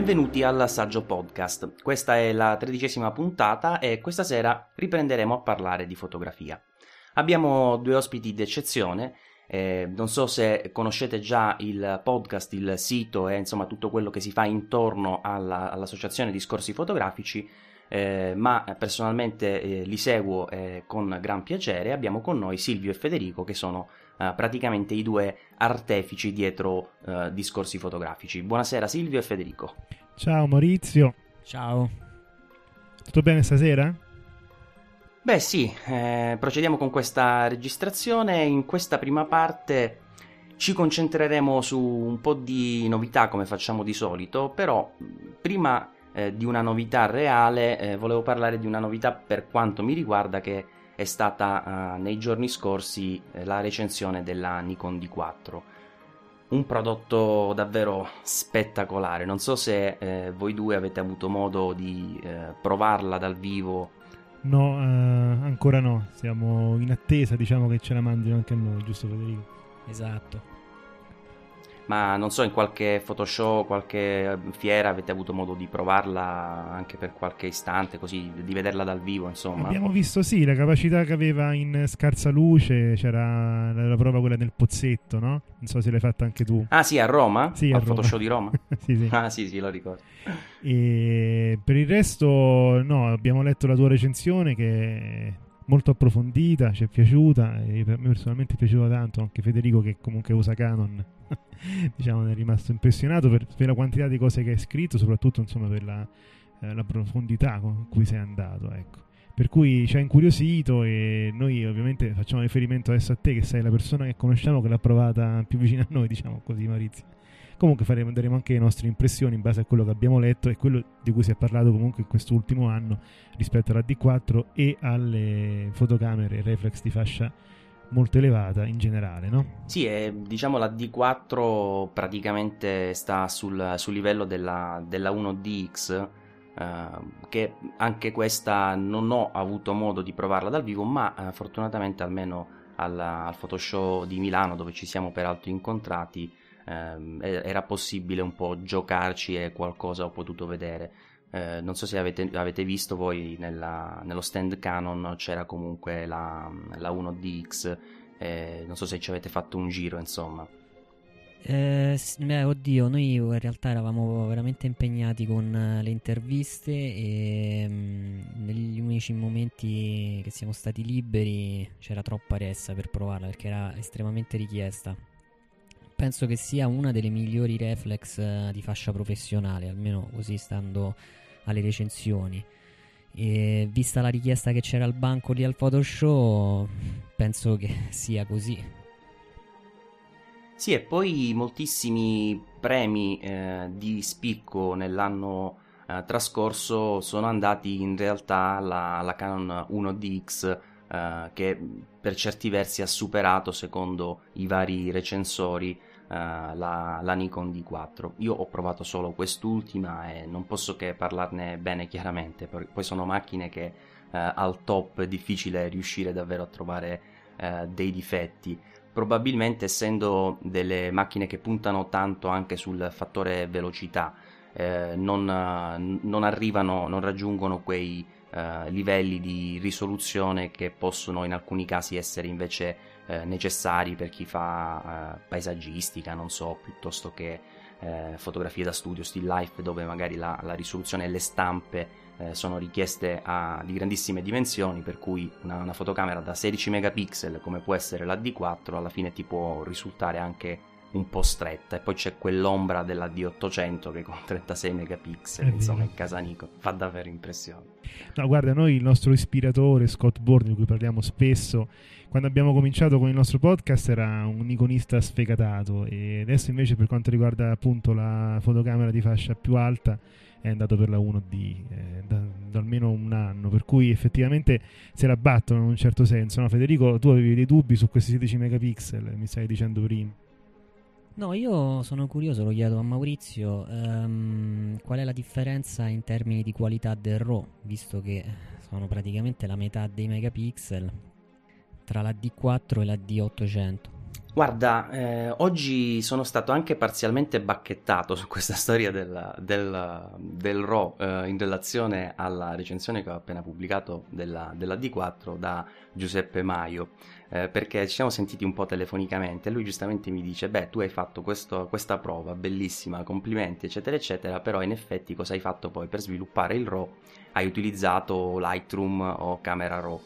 Benvenuti al Saggio Podcast. Questa è la tredicesima puntata e questa sera riprenderemo a parlare di fotografia. Abbiamo due ospiti d'eccezione. Eh, non so se conoscete già il podcast, il sito e insomma tutto quello che si fa intorno alla, all'associazione Discorsi Fotografici, eh, ma personalmente eh, li seguo eh, con gran piacere. Abbiamo con noi Silvio e Federico che sono eh, praticamente i due artefici dietro eh, discorsi fotografici. Buonasera Silvio e Federico. Ciao Maurizio. Ciao. Tutto bene stasera? Beh sì, eh, procediamo con questa registrazione. In questa prima parte ci concentreremo su un po' di novità come facciamo di solito, però prima eh, di una novità reale eh, volevo parlare di una novità per quanto mi riguarda che è stata uh, nei giorni scorsi eh, la recensione della Nikon D4. Un prodotto davvero spettacolare. Non so se eh, voi due avete avuto modo di eh, provarla dal vivo. No, uh, ancora no. Siamo in attesa, diciamo che ce la mandino anche a noi, giusto Federico? Esatto ma non so, in qualche Photoshop, qualche fiera avete avuto modo di provarla anche per qualche istante, così di vederla dal vivo, insomma. Abbiamo visto sì, la capacità che aveva in scarsa luce, c'era la prova quella del pozzetto, no? Non so se l'hai fatta anche tu. Ah sì, a Roma? Sì, Al Photoshop di Roma? sì, sì. Ah sì, sì, lo ricordo. E per il resto, no, abbiamo letto la tua recensione che molto approfondita, ci è piaciuta e per me personalmente è piaciuta tanto, anche Federico che comunque usa Canon, diciamo, ne è rimasto impressionato per, per, la quantità di cose che hai scritto, soprattutto insomma per la, eh, la profondità con cui sei andato, ecco. Per cui ci ha incuriosito e noi ovviamente facciamo riferimento adesso a te che sei la persona che conosciamo che l'ha provata più vicino a noi, diciamo così Maurizio. Comunque faremo, daremo anche le nostre impressioni in base a quello che abbiamo letto e quello di cui si è parlato comunque in quest'ultimo anno rispetto alla D4 e alle fotocamere reflex di fascia molto elevata in generale, no? Sì, è, diciamo la D4 praticamente sta sul, sul livello della, della 1DX, eh, che anche questa non ho avuto modo di provarla dal vivo, ma eh, fortunatamente almeno al, al Photoshop di Milano, dove ci siamo peraltro incontrati, ehm, era possibile un po' giocarci e qualcosa ho potuto vedere. Eh, non so se avete, avete visto voi nella, nello stand Canon c'era comunque la, la 1DX, eh, non so se ci avete fatto un giro insomma. Eh, beh, oddio, noi in realtà eravamo veramente impegnati con uh, le interviste e um, negli unici momenti che siamo stati liberi c'era troppa ressa per provarla perché era estremamente richiesta penso che sia una delle migliori reflex uh, di fascia professionale, almeno così stando alle recensioni. E vista la richiesta che c'era al banco lì al Photoshop, penso che sia così. Sì, e poi moltissimi premi eh, di spicco nell'anno eh, trascorso sono andati in realtà alla, alla Canon 1DX eh, che per certi versi ha superato, secondo i vari recensori, la, la, Nikon D4. Io ho provato solo quest'ultima e non posso che parlarne bene chiaramente, poi sono macchine che uh, al top è difficile riuscire davvero a trovare uh, dei difetti. Probabilmente essendo delle macchine che puntano tanto anche sul fattore velocità, non, non, arrivano, non raggiungono quei livelli di risoluzione che possono in alcuni casi essere invece eh, necessari per chi fa eh, paesaggistica, non so, piuttosto che eh, fotografie da studio, still life, dove magari la, la risoluzione e le stampe eh, sono richieste a, di grandissime dimensioni, per cui una, una, fotocamera da 16 megapixel, come può essere la D4, alla fine ti può risultare anche un po' stretta e poi c'è quell'ombra della D800 che con 36 megapixel, è insomma, in Casanico fa davvero impressione. No, guarda, noi il nostro ispiratore Scott Bourne, di cui parliamo spesso, quando abbiamo cominciato con il nostro podcast era un iconista sfegatato e adesso invece per quanto riguarda appunto la fotocamera di fascia più alta è andato per la 1D eh, da, da, almeno un anno, per cui effettivamente se la battono in un certo senso. No, Federico, tu avevi dei dubbi su questi 16 megapixel, mi stai dicendo prima. No, io sono curioso, lo chiedo a Maurizio, um, qual è la differenza in termini di qualità del RAW, visto che sono praticamente la metà dei megapixel tra la D4 e la D800. Guarda, eh, oggi sono stato anche parzialmente bacchettato su questa storia del, del, del RAW eh, in relazione alla recensione che ho appena pubblicato della, della D4 da Giuseppe Maio, eh, perché ci siamo sentiti un po' telefonicamente e lui giustamente mi dice, beh, tu hai fatto questo, questa prova, bellissima, complimenti, eccetera, eccetera, però in effetti cosa hai fatto poi per sviluppare il RAW? Hai utilizzato Lightroom o Camera Raw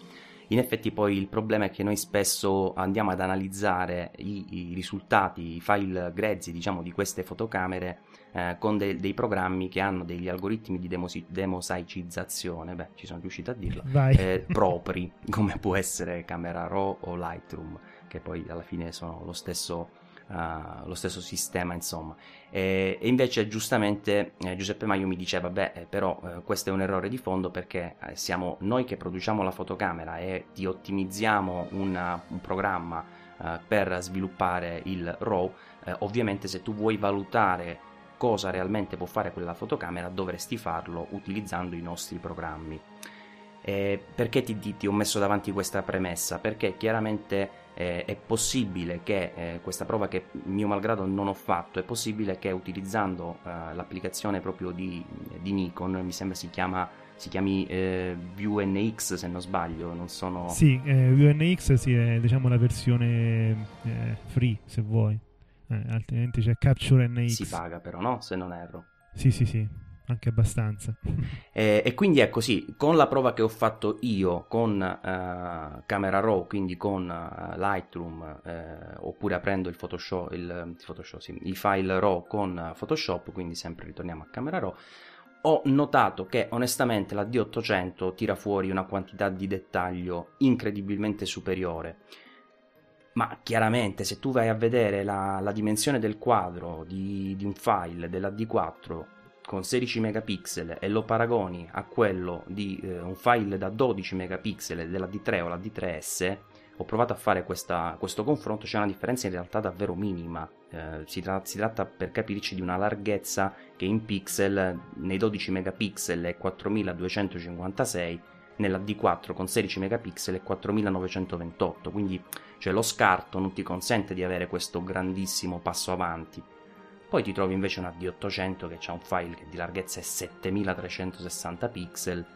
in effetti poi il problema è che noi spesso andiamo ad analizzare i, i risultati, i file grezzi diciamo di queste fotocamere eh, con de- dei programmi che hanno degli algoritmi di demosi- demosaicizzazione, beh ci sono riuscito a dirlo, eh, propri come può essere Camera Raw o Lightroom che poi alla fine sono lo stesso uh, lo stesso sistema insomma. E, e invece giustamente eh, Giuseppe Maio mi diceva beh eh, però eh, questo è un errore di fondo perché eh, siamo noi che produciamo la fotocamera e ti ottimizziamo una, un programma per sviluppare il RAW ovviamente se tu vuoi valutare cosa realmente può fare quella fotocamera dovresti farlo utilizzando i nostri programmi eh, perché ti, ti, ti, ho messo davanti questa premessa? Perché chiaramente eh, è possibile che eh, questa prova che mio malgrado non ho fatto, è possibile che utilizzando eh, l'applicazione proprio di, di, Nikon, mi sembra si chiama si chiami eh, VNX se non sbaglio, non sono... Sì, eh, VNX sì, è diciamo la versione free se vuoi, altrimenti c'è Capture NX. Si paga però, no? Se non erro. Sì, sì, sì anche abbastanza. e, e, quindi è così, con la prova che ho fatto io con uh, Camera Raw, quindi con uh, Lightroom, uh, oppure aprendo il Photoshop, il, Photoshop sì, i file RAW con Photoshop, quindi sempre ritorniamo a Camera Raw, ho notato che onestamente la D800 tira fuori una quantità di dettaglio incredibilmente superiore. Ma chiaramente se tu vai a vedere la, la dimensione del quadro di, di un file della D4 con 16 megapixel e lo paragoni a quello di eh, un file da 12 megapixel della D3 o la D3S, ho provato a fare questa, questo confronto, c'è una differenza in realtà davvero minima. Eh, si, tra- si, tratta per capirci di una larghezza che in pixel nei 12 megapixel è 4256, nella D4 con 16 megapixel è 4928, quindi cioè, lo scarto non ti consente di avere questo grandissimo passo avanti. Poi ti trovi invece una D800 che ha un file che di larghezza è 7360 pixel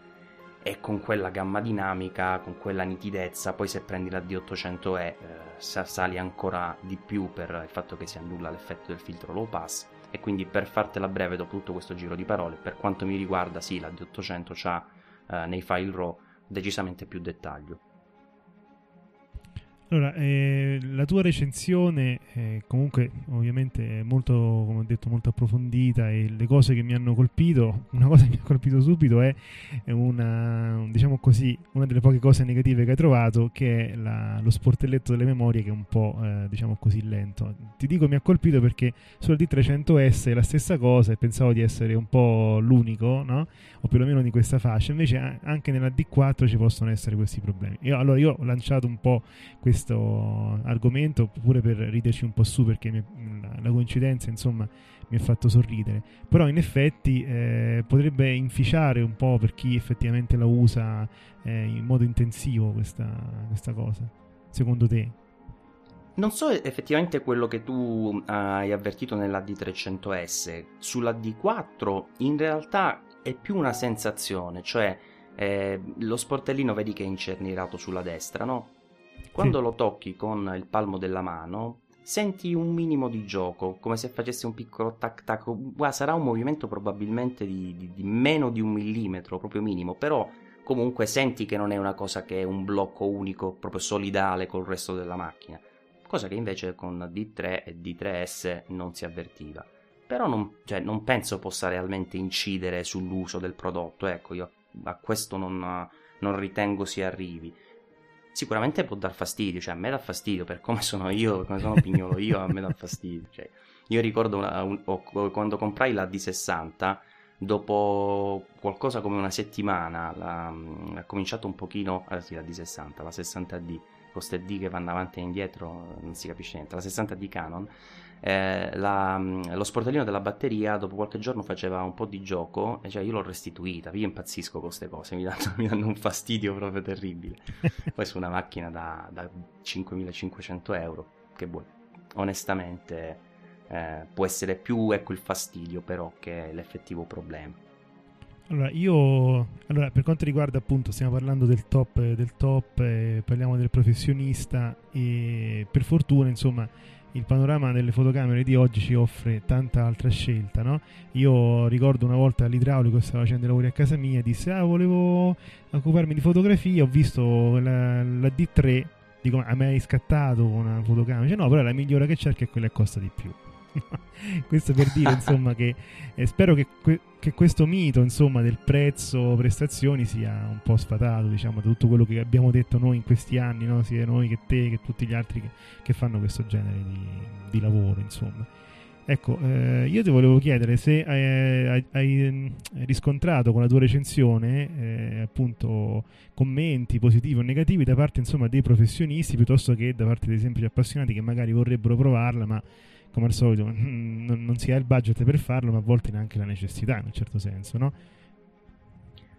e con quella gamma dinamica, con quella nitidezza, poi se prendi la D800E eh, sali ancora di più per il fatto che si annulla l'effetto del filtro low pass e quindi per fartela breve dopo tutto questo giro di parole, per quanto mi riguarda sì, la D800 ha nei file RAW decisamente più dettaglio. Allora, eh, la tua recensione è comunque ovviamente molto, come ho detto, molto approfondita e le cose che mi hanno colpito, una cosa che mi ha colpito subito è una, diciamo così, una delle poche cose negative che hai trovato che è la, lo sportelletto delle memorie che è un po', eh, diciamo così, lento. Ti dico mi ha colpito perché sul D300S è la stessa cosa e pensavo di essere un po' l'unico, no? O perlomeno di questa fascia, invece anche nella D4 ci possono essere questi problemi. Io, allora io ho lanciato un po' questo argomento, pure per riderci un po' su perché mi, la, coincidenza insomma mi ha fatto sorridere. Però in effetti eh, potrebbe inficiare un po' per chi effettivamente la usa eh, in modo intensivo questa, questa cosa, secondo te? Non so effettivamente quello che tu hai avvertito nella D300S. Sulla D4 in realtà è più una sensazione, cioè eh, lo sportellino vedi che è incernirato sulla destra, no? Quando sì. lo tocchi con il palmo della mano, senti un minimo di gioco, come se facessi un piccolo tac tac. Sarà un movimento probabilmente di, di, di, meno di un millimetro, proprio minimo, però comunque senti che non è una cosa che è un blocco unico, proprio solidale col resto della macchina. Cosa che invece con D3 e D3S non si avvertiva. Però non, cioè, non penso possa realmente incidere sull'uso del prodotto, ecco, io a questo non, non ritengo si arrivi sicuramente può dar fastidio, cioè a me dà fastidio per come sono io, come sono pignolo io, a me dà fastidio. Cioè, io ricordo una, un, quando comprai la D60, dopo qualcosa come una settimana, la, ha cominciato un pochino, ah sì, la D60, la 60D, con queste D che vanno avanti e indietro, non si capisce niente, la 60D Canon, eh, la, lo sportellino della batteria dopo qualche giorno faceva un po' di gioco e cioè io l'ho restituita, io impazzisco con queste cose, mi danno, mi danno, un fastidio proprio terribile. Poi su una macchina da, da 5.500 euro, che vuoi? onestamente eh, può essere più ecco il fastidio però che l'effettivo problema. Allora, io allora, per quanto riguarda appunto, stiamo parlando del top del top, eh, parliamo del professionista e per fortuna, insomma, il panorama delle fotocamere di oggi ci offre tanta altra scelta, no? Io ricordo una volta l'idraulico stava facendo i lavori a casa mia, disse "Ah, volevo occuparmi di fotografia, ho visto la, la D3, dico "Ma mi hai scattato una fotocamera?". Dice "No, però la migliore che cerca è quella che costa di più". questo per dire insomma che eh, spero che, que- che, questo mito insomma del prezzo prestazioni sia un po' sfatato diciamo da tutto quello che abbiamo detto noi in questi anni no? sia noi che te che tutti gli altri che, che fanno questo genere di, di lavoro insomma ecco eh, io ti volevo chiedere se eh, hai, hai, mm, riscontrato con la tua recensione eh, appunto commenti positivi o negativi da parte insomma dei professionisti piuttosto che da parte dei semplici appassionati che magari vorrebbero provarla ma come al solito non, non si ha il budget per farlo, ma a volte neanche la necessità in un certo senso, no?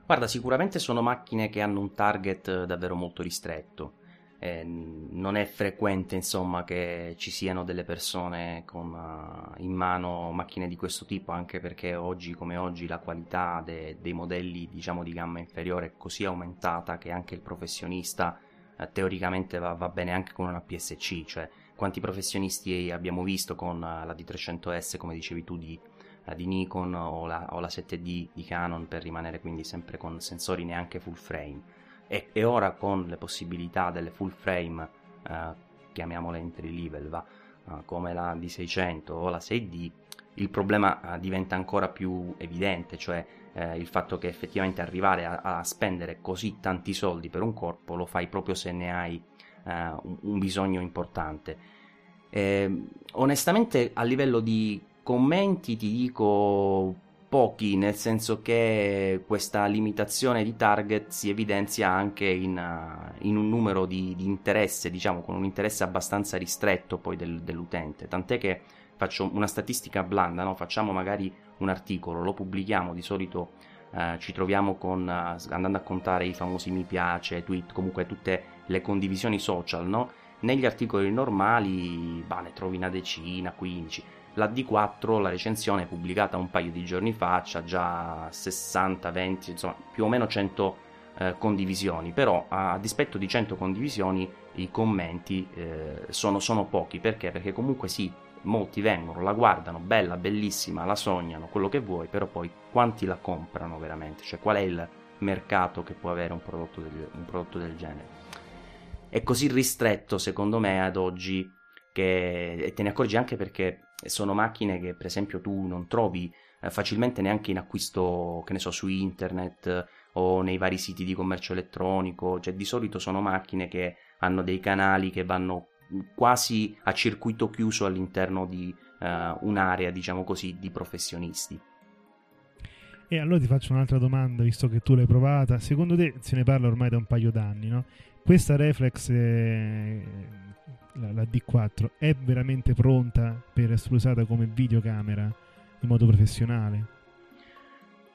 Guarda, sicuramente sono macchine che hanno un target davvero molto ristretto. Eh, non è frequente, insomma, che ci siano delle persone con uh, in mano macchine di questo tipo, anche perché oggi come oggi la qualità de- dei modelli, diciamo, di gamma inferiore è così aumentata che anche il professionista eh, teoricamente va-, va bene anche con una PSC, cioè quanti professionisti abbiamo visto con eh, la D300S, come dicevi tu, di, uh, di Nikon o la, o la, 7D di Canon per rimanere quindi sempre con sensori neanche full frame. E, e ora con le possibilità delle full frame, uh, chiamiamole entry level, va, uh, come la D600 o la 6D, il problema diventa ancora più evidente, cioè il fatto che effettivamente arrivare a, a spendere così tanti soldi per un corpo lo fai proprio se ne hai eh, un bisogno importante. Eh, onestamente a livello di commenti ti dico pochi, nel senso che questa limitazione di target si evidenzia anche in, uh, in un numero di, di, interesse, diciamo con un interesse abbastanza ristretto poi del, dell'utente, tant'è che faccio una statistica blanda, no? facciamo magari un articolo, lo pubblichiamo, di solito uh, ci troviamo con, uh, andando a contare i famosi mi piace, tweet, comunque tutte le condivisioni social, no? Negli articoli normali, bah, ne trovi una decina, 15. La D4, la recensione pubblicata un paio di giorni fa, ha già 60, 20, insomma, più o meno 100 eh, condivisioni, però a, a, dispetto di 100 condivisioni i commenti eh, sono, sono pochi, perché? Perché comunque sì, molti vengono, la guardano, bella, bellissima, la sognano, quello che vuoi, però poi quanti la comprano veramente? Cioè qual è il mercato che può avere un prodotto del, un prodotto del genere? È così ristretto secondo me ad oggi che e te ne accorgi anche perché sono macchine che per esempio tu non trovi eh, facilmente neanche in acquisto, che ne so, su internet o nei vari siti di commercio elettronico, cioè di solito sono macchine che hanno dei canali che vanno quasi a circuito chiuso all'interno di uh, un'area, diciamo così, di professionisti. E allora ti faccio un'altra domanda, visto che tu l'hai provata. Secondo te se ne parla ormai da un paio d'anni, no? Questa reflex, eh, la, la, D4, è veramente pronta per essere usata come videocamera in modo professionale?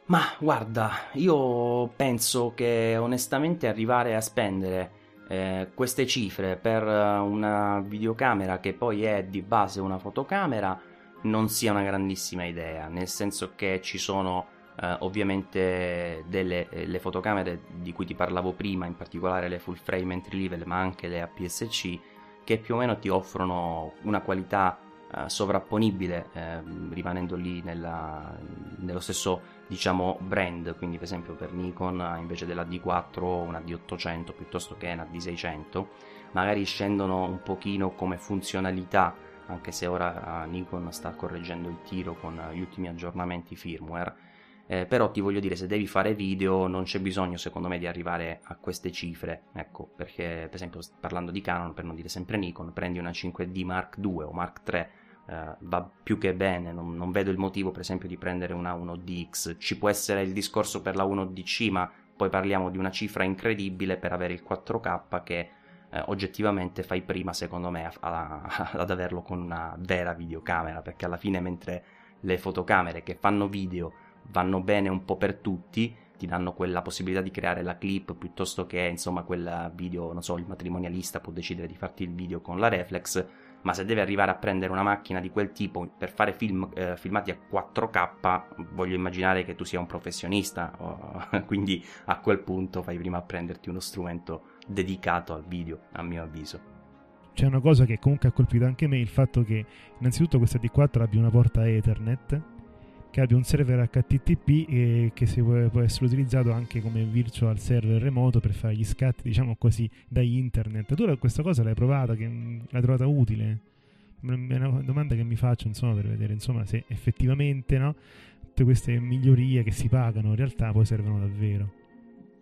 Ma guarda, io penso che onestamente arrivare a spendere eh, queste cifre per una videocamera che poi è di base una fotocamera non sia una grandissima idea, nel senso che ci sono Uh, ovviamente delle eh, le fotocamere di cui ti parlavo prima, in particolare le full frame entry level, ma anche le APS-C, che più o meno ti offrono una qualità uh, sovrapponibile, eh, rimanendo lì nella, nello stesso diciamo brand, quindi per esempio per Nikon invece della D4 una D800 piuttosto che una D600, magari scendono un pochino come funzionalità, anche se ora Nikon sta correggendo il tiro con gli ultimi aggiornamenti firmware eh, però ti voglio dire, se devi fare video non c'è bisogno secondo me di arrivare a queste cifre, ecco, perché per esempio parlando di Canon, per non dire sempre Nikon, prendi una 5D Mark II o Mark III, eh, va più che bene, non, non, vedo il motivo per esempio di prendere una 1DX, ci può essere il discorso per la 1DC, ma poi parliamo di una cifra incredibile per avere il 4K che eh, oggettivamente fai prima secondo me a, a, ad averlo con una vera videocamera, perché alla fine mentre le fotocamere che fanno video vanno bene un po' per tutti, ti danno quella possibilità di creare la clip piuttosto che insomma quel video, non so, il matrimonialista può decidere di farti il video con la reflex. ma se deve arrivare a prendere una macchina di quel tipo per fare film, eh, filmati a 4K, voglio immaginare che tu sia un professionista, oh, quindi a quel punto fai prima a prenderti uno strumento dedicato al video, a mio avviso. C'è una cosa che comunque ha colpito anche me, il fatto che innanzitutto questa D4 abbia una porta Ethernet, che abbia un server HTTP e che può, può, essere utilizzato anche come virtual server remoto per fare gli scatti, diciamo così, da internet. Tu questa cosa l'hai provata, che, l'hai trovata utile? È una domanda che mi faccio, insomma, per vedere insomma, se effettivamente no, tutte queste migliorie che si pagano in realtà poi servono davvero.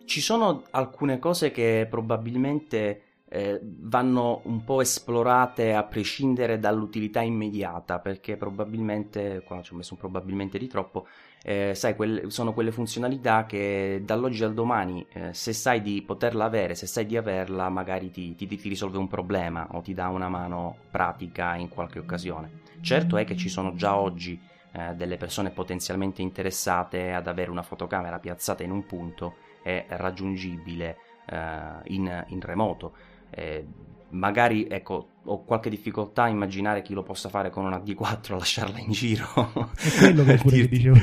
Ci sono alcune cose che probabilmente eh, vanno un po' esplorate a prescindere dall'utilità immediata, perché probabilmente, qua ci ho messo un probabilmente di troppo, eh, sai, quelle, sono quelle funzionalità che dall'oggi al domani, eh, se sai di poterla avere, se sai di averla, magari ti, ti, ti, risolve un problema o ti dà una mano pratica in qualche occasione. Certo è che ci sono già oggi eh, delle persone potenzialmente interessate ad avere una fotocamera piazzata in un punto e raggiungibile eh, in, in remoto eh, magari ecco, ho qualche difficoltà a immaginare chi lo possa fare con una D4 lasciarla in giro. È quello che pure dirti... dicevo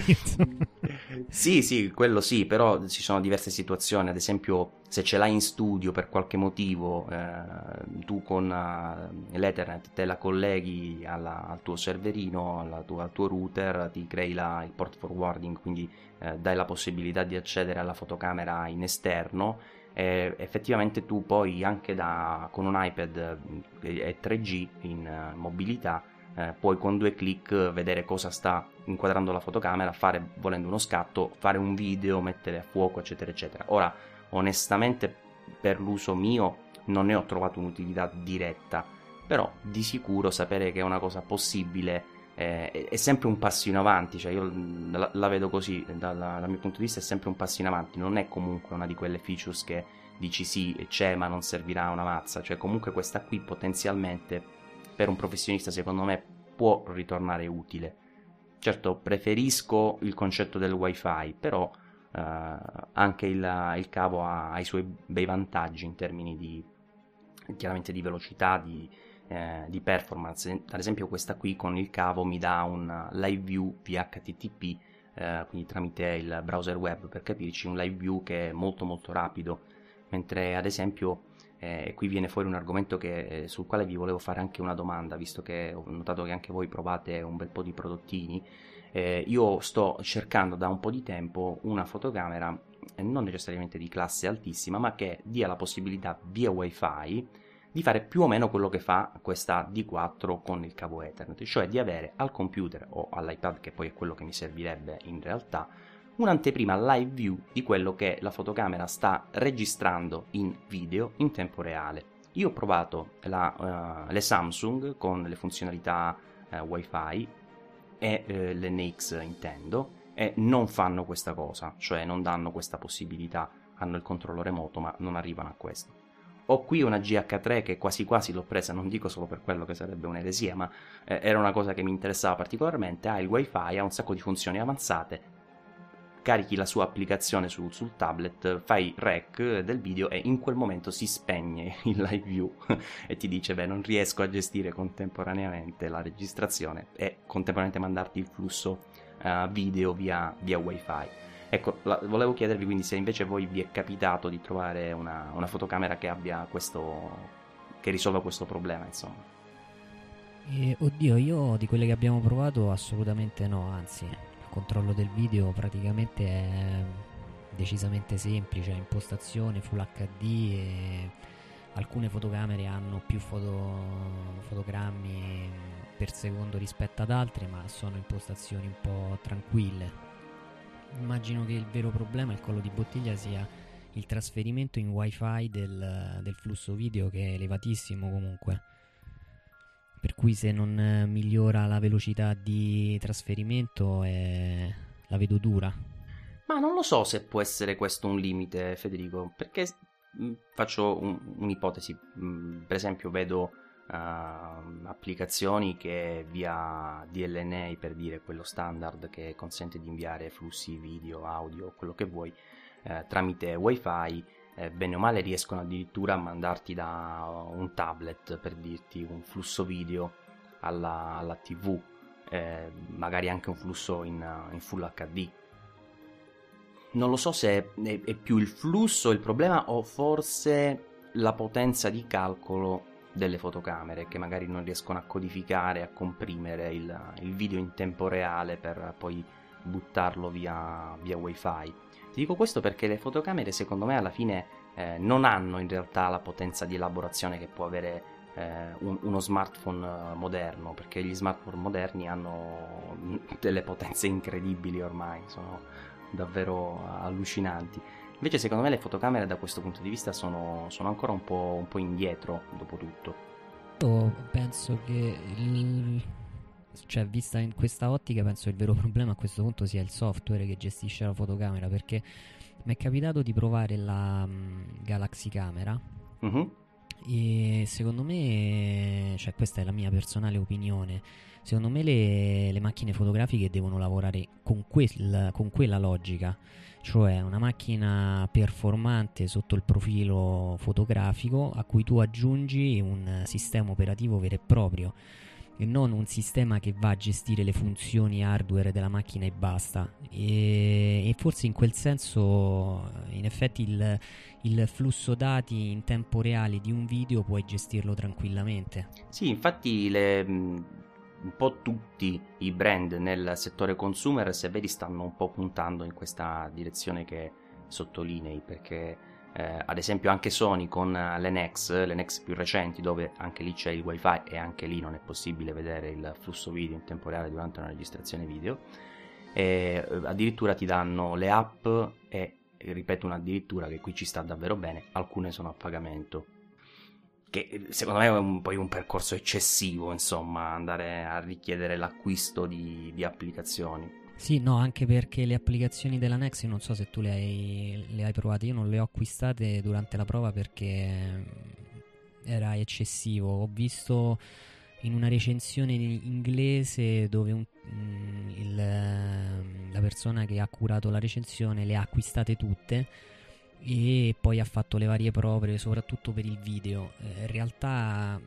sì, sì, quello sì, però ci sono diverse situazioni, ad esempio se ce l'hai in studio per qualche motivo, eh, tu con uh, l'Ethernet te la colleghi alla, al tuo serverino, tua, al tuo router, ti crei la, il port forwarding, quindi eh, dai la possibilità di accedere alla fotocamera in esterno e effettivamente tu poi anche da, con un iPad e 3G in uh, mobilità eh, puoi con due clic vedere cosa sta inquadrando la fotocamera, fare volendo uno scatto, fare un video, mettere a fuoco eccetera eccetera. Ora onestamente per l'uso mio non ne ho trovato un'utilità diretta, però di sicuro sapere che è una cosa possibile eh, è sempre un passo in avanti, cioè io la, la vedo così, dal, dal, mio punto di vista è sempre un passo in avanti, non è comunque una di quelle features che dici sì, c'è ma non servirà una mazza, cioè comunque questa qui potenzialmente per un professionista secondo me può ritornare utile. Certo, preferisco il concetto del wifi, però eh, anche il, il cavo ha, ha, i suoi bei vantaggi in termini di chiaramente di velocità, di, eh, di performance. Ad esempio questa qui con il cavo mi dà un live view via HTTP, eh, quindi tramite il browser web per capirci, un live view che è molto molto rapido, mentre ad esempio eh, qui viene fuori un argomento che, eh, sul quale vi volevo fare anche una domanda, visto che ho notato che anche voi provate un bel po' di prodottini. Eh, io sto cercando da un po' di tempo una fotocamera eh, non necessariamente di classe altissima, ma che dia la possibilità via wifi di fare più o meno quello che fa questa D4 con il cavo Ethernet, cioè di avere al computer o all'iPad, che poi è quello che mi servirebbe in realtà, un'anteprima live view di quello che la fotocamera sta registrando in video in tempo reale. Io ho provato la, uh, le Samsung con le funzionalità uh, WiFi e uh, le NX intendo e non fanno questa cosa, cioè non danno questa possibilità, hanno il controllo remoto ma non arrivano a questo. Ho qui una GH3 che quasi quasi l'ho presa, non dico solo per quello che sarebbe un'eresia, ma eh, era una cosa che mi interessava particolarmente. Ha il wifi, ha un sacco di funzioni avanzate. Carichi la sua applicazione su, sul tablet, fai rec del video e in quel momento si spegne il live view e ti dice: Beh, non riesco a gestire contemporaneamente la registrazione e contemporaneamente mandarti il flusso uh, video via, via wifi. Ecco, la, volevo chiedervi quindi se invece voi vi è capitato di trovare una, una fotocamera che abbia questo. che risolva questo problema, insomma. Eh, oddio, io di quelle che abbiamo provato assolutamente no, anzi, il controllo del video praticamente è decisamente semplice, impostazione Full HD e alcune fotocamere hanno più foto, fotogrammi per secondo rispetto ad altre, ma sono impostazioni un po' tranquille immagino che il vero problema, il collo di bottiglia, sia il trasferimento in wifi del, del flusso video che è elevatissimo comunque. Per cui se non migliora la velocità di trasferimento eh, la vedo dura. Ma non lo so se può essere questo un limite, Federico, perché mm, faccio un, un'ipotesi. Mm, per esempio, vedo applicazioni che via DLNA per dire quello standard che consente di inviare flussi video, audio, quello che vuoi uh, tramite wifi eh, bene o male riescono addirittura a mandarti da un tablet per dirti un flusso video alla, alla TV, eh, magari anche un flusso in, in, Full HD. Non lo so se è più il flusso il problema o forse la potenza di calcolo delle fotocamere che magari non riescono a codificare, a comprimere il, il video in tempo reale per poi buttarlo via, via wifi. Ti dico questo perché le fotocamere secondo me alla fine eh, non hanno in realtà la potenza di elaborazione che può avere eh, un, uno smartphone eh, moderno, perché gli smartphone moderni hanno delle potenze incredibili ormai, sono davvero allucinanti. Invece secondo me le fotocamere da questo punto di vista sono, sono ancora un po', un po', indietro dopo tutto. Io penso che il, cioè vista in questa ottica penso che il vero problema a questo punto sia il software che gestisce la fotocamera perché mi è capitato di provare la um, Galaxy Camera uh-huh. e secondo me cioè questa è la mia personale opinione secondo me le, le macchine fotografiche devono lavorare con, quel, con quella logica cioè una macchina performante sotto il profilo fotografico a cui tu aggiungi un sistema operativo vero e proprio e non un sistema che va a gestire le funzioni hardware della macchina e basta. E, e forse in quel senso, in effetti, il, il, flusso dati in tempo reale di un video puoi gestirlo tranquillamente. Sì, infatti le, un po' tutti i brand nel settore consumer, se vedi, stanno un po' puntando in questa direzione che sottolinei, perché eh, ad esempio anche Sony con le NEX, più recenti dove anche lì c'è il wifi e anche lì non è possibile vedere il flusso video in tempo reale durante una registrazione video e addirittura ti danno le app e ripeto un addirittura che qui ci sta davvero bene alcune sono a pagamento che eh, secondo me è un, poi un percorso eccessivo insomma andare a richiedere l'acquisto di, di applicazioni sì, no, anche perché le applicazioni della Nex, non so se tu le hai, le hai provate, io non le ho acquistate durante la prova perché mm, era eccessivo. Ho visto in una recensione inglese dove un, mm, il, la persona che ha curato la recensione le ha acquistate tutte e poi ha fatto le varie prove, soprattutto per il video. Eh, in realtà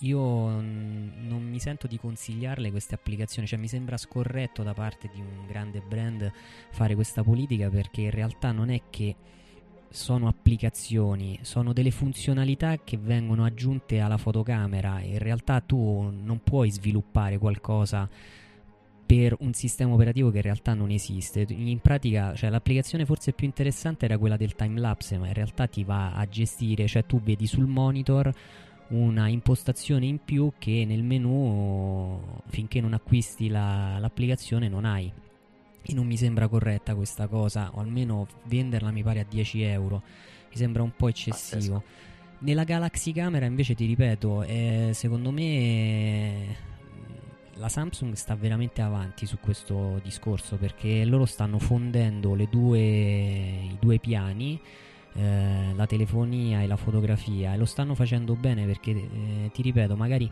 io non mi sento di consigliarle queste applicazioni, cioè mi sembra scorretto da parte di un grande brand fare questa politica perché in realtà non è che sono applicazioni, sono delle funzionalità che vengono aggiunte alla fotocamera. In realtà tu non puoi sviluppare qualcosa per un sistema operativo che in realtà non esiste. In pratica, cioè, l'applicazione forse più interessante era quella del time lapse, ma in realtà ti va a gestire, cioè tu vedi sul monitor una impostazione in più che nel menu finché non acquisti la, l'applicazione non hai. E non mi sembra corretta questa cosa o almeno venderla mi pare a 10 euro. Mi sembra un po' eccessivo. Nella Galaxy Camera invece ti ripeto eh, secondo me la Samsung sta veramente avanti su questo discorso perché loro stanno fondendo due, i due piani eh, la telefonia e la fotografia e lo stanno facendo bene perché eh, ti ripeto magari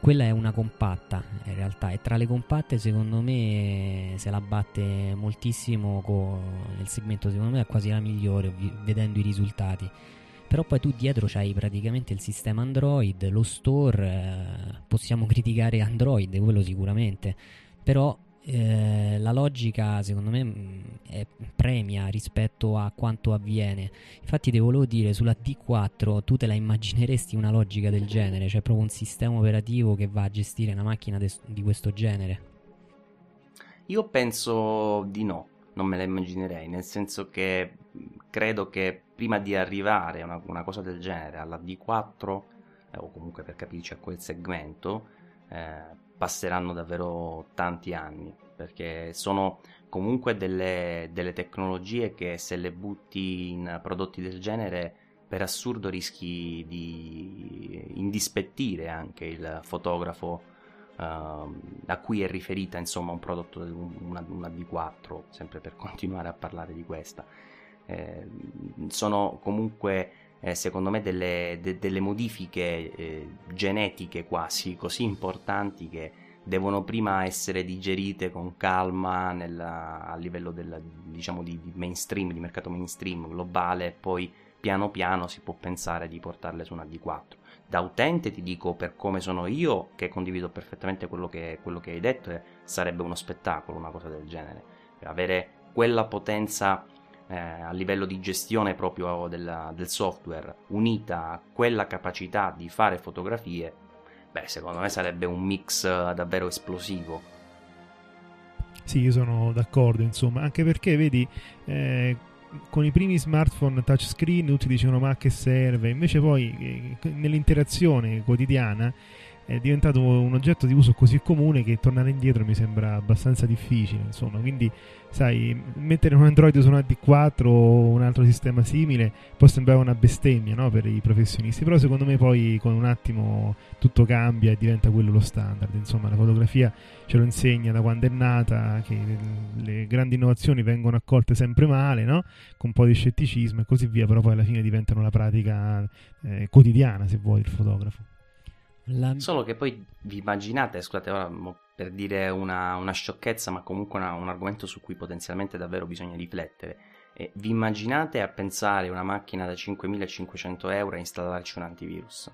quella è una compatta in realtà e tra le compatte secondo me se la batte moltissimo con il segmento secondo me è quasi la migliore vedendo i risultati però poi tu dietro c'hai praticamente il sistema Android lo store eh, possiamo criticare Android quello sicuramente però eh, la logica secondo me mm, è premia rispetto a quanto avviene. Infatti, ti volevo dire sulla D4 tu te la immagineresti una logica del genere, cioè proprio un sistema operativo che va a gestire una macchina de- di questo genere? Io penso di no, non me la immaginerei, nel senso che mm, credo che prima di arrivare a una, una cosa del genere alla D4, eh, o comunque per capirci a quel segmento, eh, passeranno davvero tanti anni perché sono comunque delle, delle, tecnologie che se le butti in prodotti del genere per assurdo rischi di indispettire anche il fotografo uh, a cui è riferita insomma un prodotto una, una D4 sempre per continuare a parlare di questa eh, sono comunque eh, secondo me delle, de, delle modifiche eh, genetiche quasi così importanti che devono prima essere digerite con calma nella, a livello del, diciamo, di, di, mainstream, di mercato mainstream globale, poi piano piano si può pensare di portarle su una D4. Da utente ti dico per come sono io, che condivido perfettamente quello che, quello che hai detto, e sarebbe uno spettacolo una cosa del genere. Avere quella potenza eh, a livello di gestione proprio della, del software unita a quella capacità di fare fotografie beh, secondo me sarebbe un mix eh, davvero esplosivo. Sì, io sono d'accordo, insomma, anche perché vedi, eh, con i primi smartphone touchscreen tutti dicevano ma che serve, invece poi eh, nell'interazione quotidiana è diventato un oggetto di uso così comune che tornare indietro mi sembra abbastanza difficile, insomma, quindi sai, mettere un Android su una D4 o un altro sistema simile può sembrare una bestemmia no, per i professionisti, però secondo me poi con un attimo tutto cambia e diventa quello lo standard, insomma, la fotografia ce lo insegna da quando è nata che le grandi innovazioni vengono accolte sempre male, no? con un po' di scetticismo e così via, però poi alla fine diventano la pratica eh, quotidiana, se vuoi, il fotografo. La... Solo che poi vi immaginate, scusate, ora per dire una, una sciocchezza, ma comunque una, un argomento su cui potenzialmente davvero bisogna riflettere. Eh, vi immaginate a pensare una macchina da 5500 euro e installarci un antivirus?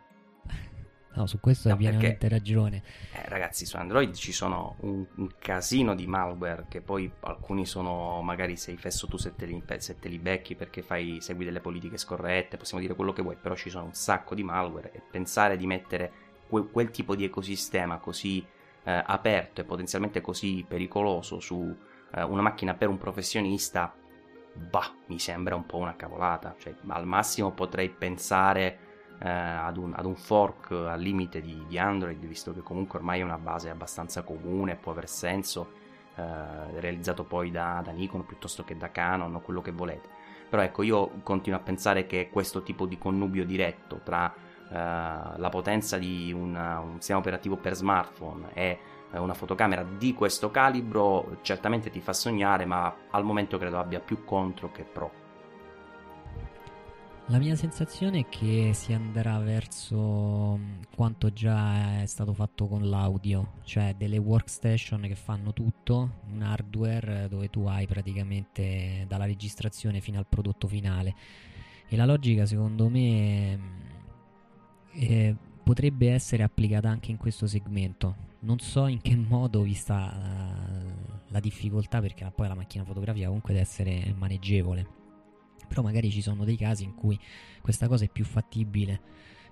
No, su questo no, hai pienamente ragione. Eh, ragazzi, su Android ci sono un, un, casino di malware che poi alcuni sono magari sei fesso tu se te li, se te li becchi perché fai, segui delle politiche scorrette, possiamo dire quello che vuoi, però ci sono un sacco di malware e pensare di mettere quel, quel tipo di ecosistema così eh, aperto e potenzialmente così pericoloso su eh, una macchina per un professionista, bah, mi sembra un po' una cavolata. Cioè, al massimo potrei pensare eh, ad, un, ad, un, fork al limite di, di, Android, visto che comunque ormai è una base abbastanza comune, può aver senso, eh, realizzato poi da, da Nikon piuttosto che da Canon o quello che volete. Però ecco, io continuo a pensare che questo tipo di connubio diretto tra la potenza di una, un sistema operativo per smartphone e eh, una fotocamera di questo calibro certamente ti fa sognare, ma al momento credo abbia più contro che pro. La mia sensazione è che si andrà verso mm, quanto già è stato fatto con l'audio, cioè delle workstation che fanno tutto, un hardware dove tu hai praticamente dalla registrazione fino al prodotto finale. E la logica secondo me mm, eh, potrebbe essere applicata anche in questo segmento. Non so in che modo, vista uh, la difficoltà, perché poi la macchina fotografica comunque deve essere maneggevole. Però magari ci sono dei casi in cui questa cosa è più fattibile.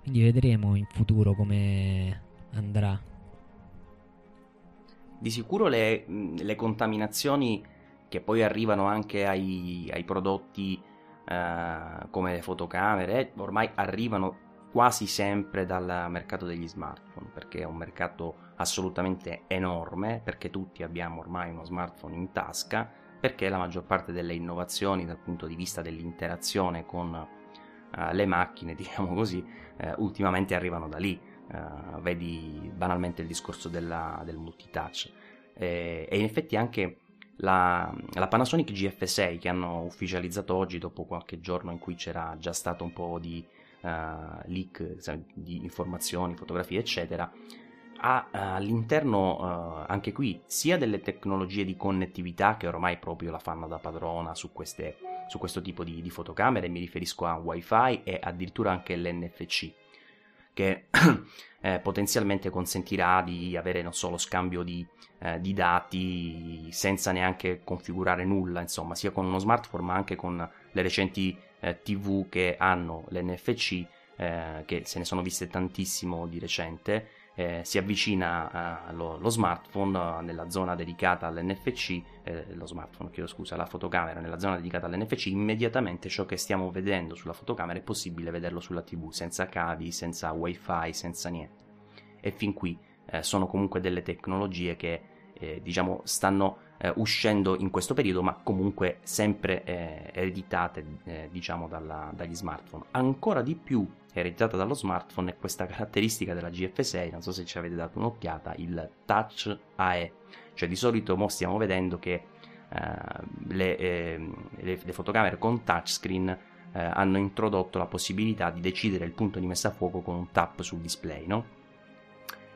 Quindi vedremo in futuro come andrà. Di sicuro le, le contaminazioni che poi arrivano anche ai, ai prodotti uh, come le fotocamere ormai arrivano quasi sempre dal mercato degli smartphone, perché è un mercato assolutamente enorme, perché tutti abbiamo ormai uno smartphone in tasca, perché la maggior parte delle innovazioni dal punto di vista dell'interazione con uh, le macchine, diciamo così, uh, ultimamente arrivano da lì. Uh, vedi banalmente il discorso della, del multitouch. E, e in effetti anche la, la, Panasonic GF6 che hanno ufficializzato oggi dopo qualche giorno in cui c'era già stato un po' di uh, leak di informazioni, fotografie, eccetera, ha uh, all'interno uh, anche qui sia delle tecnologie di connettività che ormai proprio la fanno da padrona su, queste, su questo tipo di, di, fotocamere, mi riferisco a wifi e addirittura anche l'NFC che eh, potenzialmente consentirà di avere non solo scambio di, eh, di, dati senza neanche configurare nulla, insomma, sia con uno smartphone ma anche con le recenti eh, TV che hanno l'NFC, eh, che se ne sono viste tantissimo di recente, eh, si avvicina uh, lo, lo, smartphone uh, nella zona dedicata all'NFC, eh, lo smartphone, chiedo scusa, la fotocamera nella zona dedicata all'NFC, immediatamente ciò che stiamo vedendo sulla fotocamera è possibile vederlo sulla TV, senza cavi, senza wifi, senza niente. E fin qui eh, sono comunque delle tecnologie che eh, diciamo stanno eh, uscendo in questo periodo, ma comunque sempre eh, ereditate eh, diciamo dalla, dagli smartphone. Ancora di più ereditata dallo smartphone è questa caratteristica della GF6, non so se ci avete dato un'occhiata, il Touch AE. Cioè di solito mo stiamo vedendo che eh, le, ehm, le, le, fotocamere con touchscreen eh, hanno introdotto la possibilità di decidere il punto di messa a fuoco con un tap sul display, no?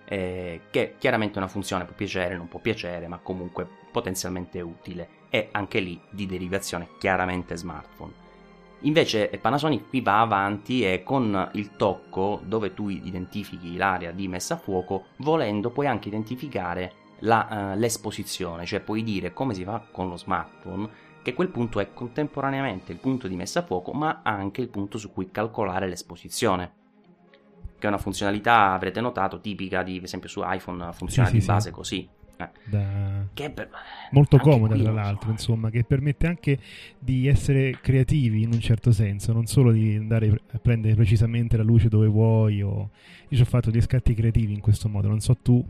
Eh, che chiaramente una funzione può piacere, non può piacere, ma comunque potenzialmente utile. E anche lì di derivazione chiaramente smartphone. Invece Panasonic qui va avanti e con il tocco dove tu identifichi l'area di messa a fuoco, volendo puoi anche identificare la, uh, l'esposizione, cioè puoi dire come si fa con lo smartphone che quel punto è contemporaneamente il punto di messa a fuoco ma anche il punto su cui calcolare l'esposizione che è una funzionalità avrete notato tipica di per esempio su iPhone funziona sì, di sì, base sì. così eh. Da... Per... molto comoda tra l'altro so. insomma che permette anche di essere creativi in un certo senso non solo di andare a prendere precisamente la luce dove vuoi o... io ci ho fatto dei scatti creativi in questo modo non so tu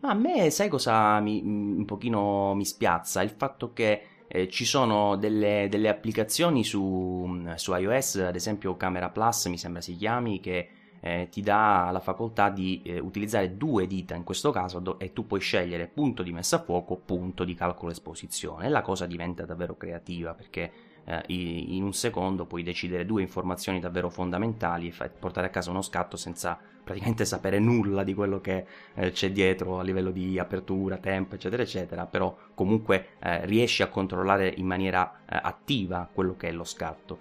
ma a me sai cosa mi, un pochino mi spiazza il fatto che eh, ci sono delle, delle applicazioni su, su, iOS, ad esempio Camera Plus mi sembra si chiami, che eh, ti dà la facoltà di eh, utilizzare due dita in questo caso do- e tu puoi scegliere punto di messa a fuoco, punto di calcolo esposizione. E la cosa diventa davvero creativa perché eh, in un secondo puoi decidere due informazioni davvero fondamentali e fa- portare a casa uno scatto senza praticamente sapere nulla di quello che eh, c'è dietro a livello di apertura, tempo, eccetera, eccetera, però comunque eh, riesci a controllare in maniera eh, attiva quello che è lo scatto.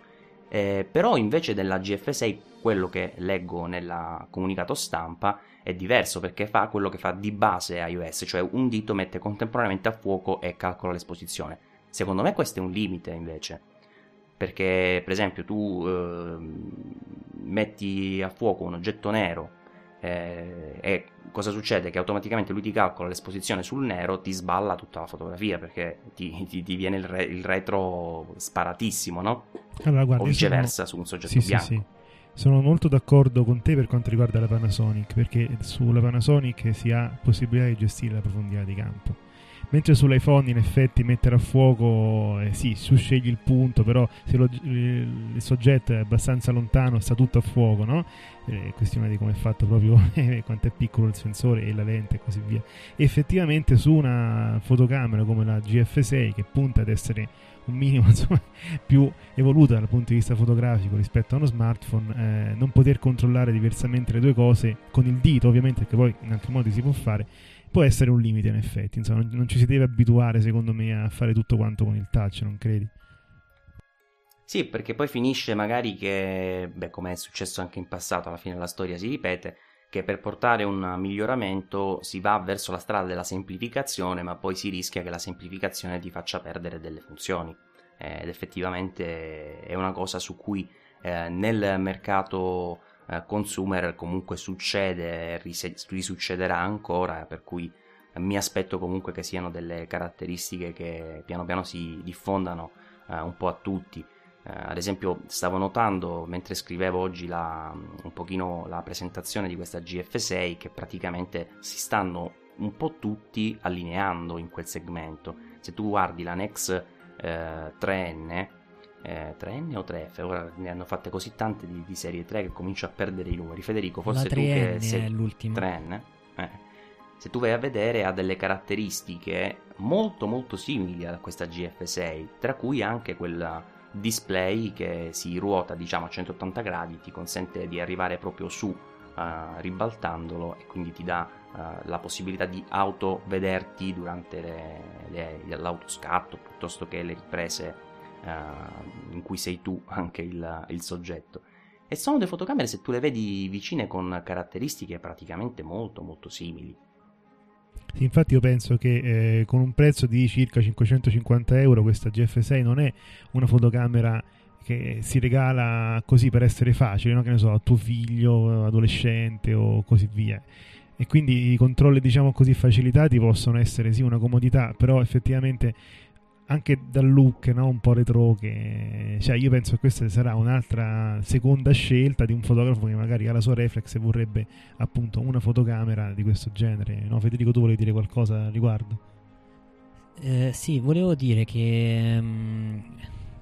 Eh, però invece della GF6 quello che leggo nel comunicato stampa è diverso perché fa quello che fa di base iOS, cioè un dito mette contemporaneamente a fuoco e calcola l'esposizione. Secondo me questo è un limite invece, perché per esempio tu eh, metti a fuoco un oggetto nero eh, e cosa succede? Che automaticamente lui ti calcola l'esposizione sul nero, ti sballa tutta la fotografia perché ti, ti, ti viene il, re, il, retro sparatissimo, no? Allora, guarda, o viceversa sono... su un soggetto sì, bianco. Sì, sì. Sono molto d'accordo con te per quanto riguarda la Panasonic, perché sulla Panasonic si ha possibilità di gestire la profondità di campo mentre sull'iPhone in effetti mettere a fuoco eh, sì, tu scegli il punto però se lo, il, soggetto è abbastanza lontano sta tutto a fuoco no? è questione di come è fatto proprio quanto è piccolo il sensore e la lente e così via effettivamente su una fotocamera come la GF6 che punta ad essere un minimo insomma, più evoluta dal punto di vista fotografico rispetto a uno smartphone, eh, non poter controllare diversamente le due cose con il dito, ovviamente, perché poi in altri modi si può fare, può essere un limite in effetti, insomma, non, ci si deve abituare secondo me a fare tutto quanto con il touch, non credi? Sì, perché poi finisce magari che, beh, come è successo anche in passato, alla fine la storia si ripete, che per portare un miglioramento si va verso la strada della semplificazione, ma poi si rischia che la semplificazione ti faccia perdere delle funzioni. Eh, ed effettivamente è una cosa su cui eh, nel mercato eh, consumer comunque succede, risuccederà ancora, per cui mi aspetto comunque che siano delle caratteristiche che piano piano si diffondano eh, un po' a tutti. Eh, ad esempio stavo notando mentre scrivevo oggi la, un pochino la presentazione di questa GF6 che praticamente si stanno un po' tutti allineando in quel segmento. Se tu guardi la Nex 3N eh, eh, 3N o 3F? Ora ne hanno fatte così tante di, di, serie 3 che comincio a perdere i numeri. Federico, forse tu che sei l'ultimo. 3N? Eh. Se tu vai a vedere ha delle caratteristiche molto molto simili a questa GF6, tra cui anche quel display che si ruota diciamo a 180 gradi, ti consente di arrivare proprio su uh, ribaltandolo e quindi ti dà uh, la possibilità di auto vederti durante le, le, l'autoscatto piuttosto che le riprese uh, in cui sei tu anche il, il soggetto. E sono due fotocamere, se tu le vedi vicine, con caratteristiche praticamente molto molto simili. Infatti io penso che eh, con un prezzo di circa 550 euro questa GF6 non è una fotocamera che si regala così per essere facile, no? che ne so, a tuo figlio, adolescente o così via. E quindi i controlli, diciamo così, facilitati possono essere sì una comodità, però effettivamente anche dal look no? un po' retro che cioè io penso che questa sarà un'altra seconda scelta di un fotografo che magari ha la sua reflex e vorrebbe appunto una fotocamera di questo genere no Federico tu volevi dire qualcosa al riguardo? Eh, sì volevo dire che um,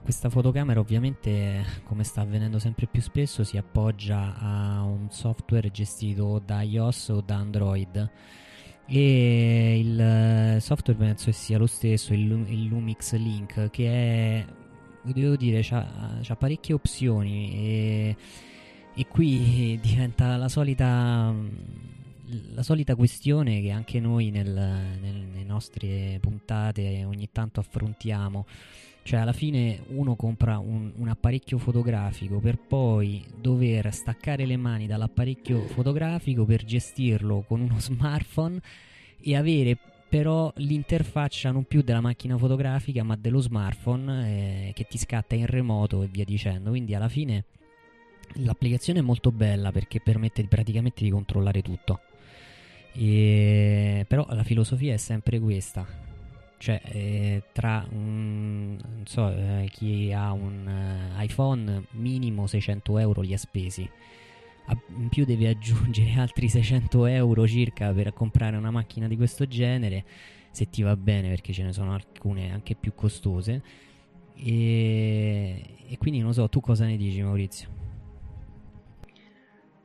questa fotocamera ovviamente come sta avvenendo sempre più spesso si appoggia a un software gestito da iOS o da Android e il eh, software penso sia lo stesso, il, il Lumix Link, che è, devo dire, ha parecchie opzioni e, e, qui diventa la solita, la solita questione che anche noi nel, nel, nelle nostre puntate ogni tanto affrontiamo. Cioè, alla fine uno compra un, un, apparecchio fotografico per poi dover staccare le mani dall'apparecchio fotografico per gestirlo con uno smartphone e avere però l'interfaccia non più della macchina fotografica ma dello smartphone eh, che ti scatta in remoto e via dicendo. Quindi alla fine l'applicazione è molto bella perché permette praticamente di controllare tutto. E... Però la filosofia è sempre questa. Cioè, eh, tra non so, eh, chi ha un uh, iPhone minimo 600 euro li ha spesi. in più devi aggiungere altri 600 euro circa per comprare una macchina di questo genere, se ti va bene, perché ce ne sono alcune anche più costose. E, e quindi non so, tu cosa ne dici, Maurizio?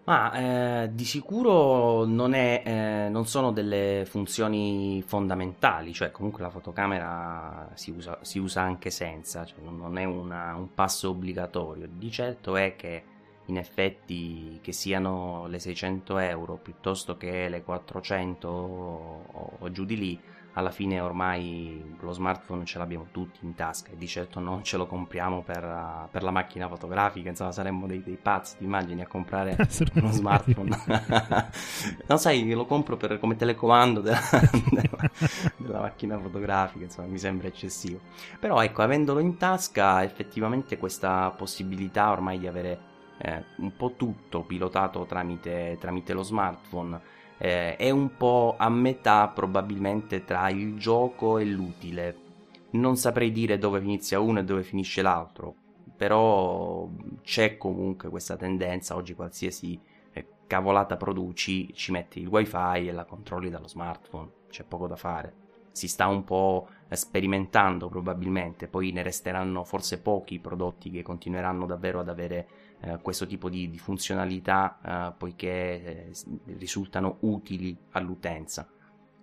Ma eh, di sicuro non, è, eh, non, sono delle funzioni fondamentali, cioè comunque la fotocamera si usa, si usa anche senza, cioè non è una, un passo obbligatorio. Di certo è che in effetti che siano le 600 euro piuttosto che le 400 o, o giù di lì, alla fine ormai lo smartphone ce l'abbiamo tutti in tasca e di certo non ce lo compriamo per, per la macchina fotografica, insomma saremmo dei, dei pazzi, ti immagini a comprare uno smartphone? no sai, lo compro per, come telecomando della, della, della, macchina fotografica, insomma mi sembra eccessivo. Però ecco, avendolo in tasca effettivamente questa possibilità ormai di avere eh, un po' tutto pilotato tramite, tramite lo smartphone eh, è un po' a metà probabilmente tra il gioco e l'utile. Non saprei dire dove inizia uno e dove finisce l'altro, però c'è comunque questa tendenza, oggi qualsiasi eh, cavolata produci ci metti il wifi e la controlli dallo smartphone, c'è poco da fare. Si sta un po' sperimentando probabilmente, poi ne resteranno forse pochi prodotti che continueranno davvero ad avere eh, questo tipo di, di funzionalità eh, poiché eh, risultano utili all'utenza.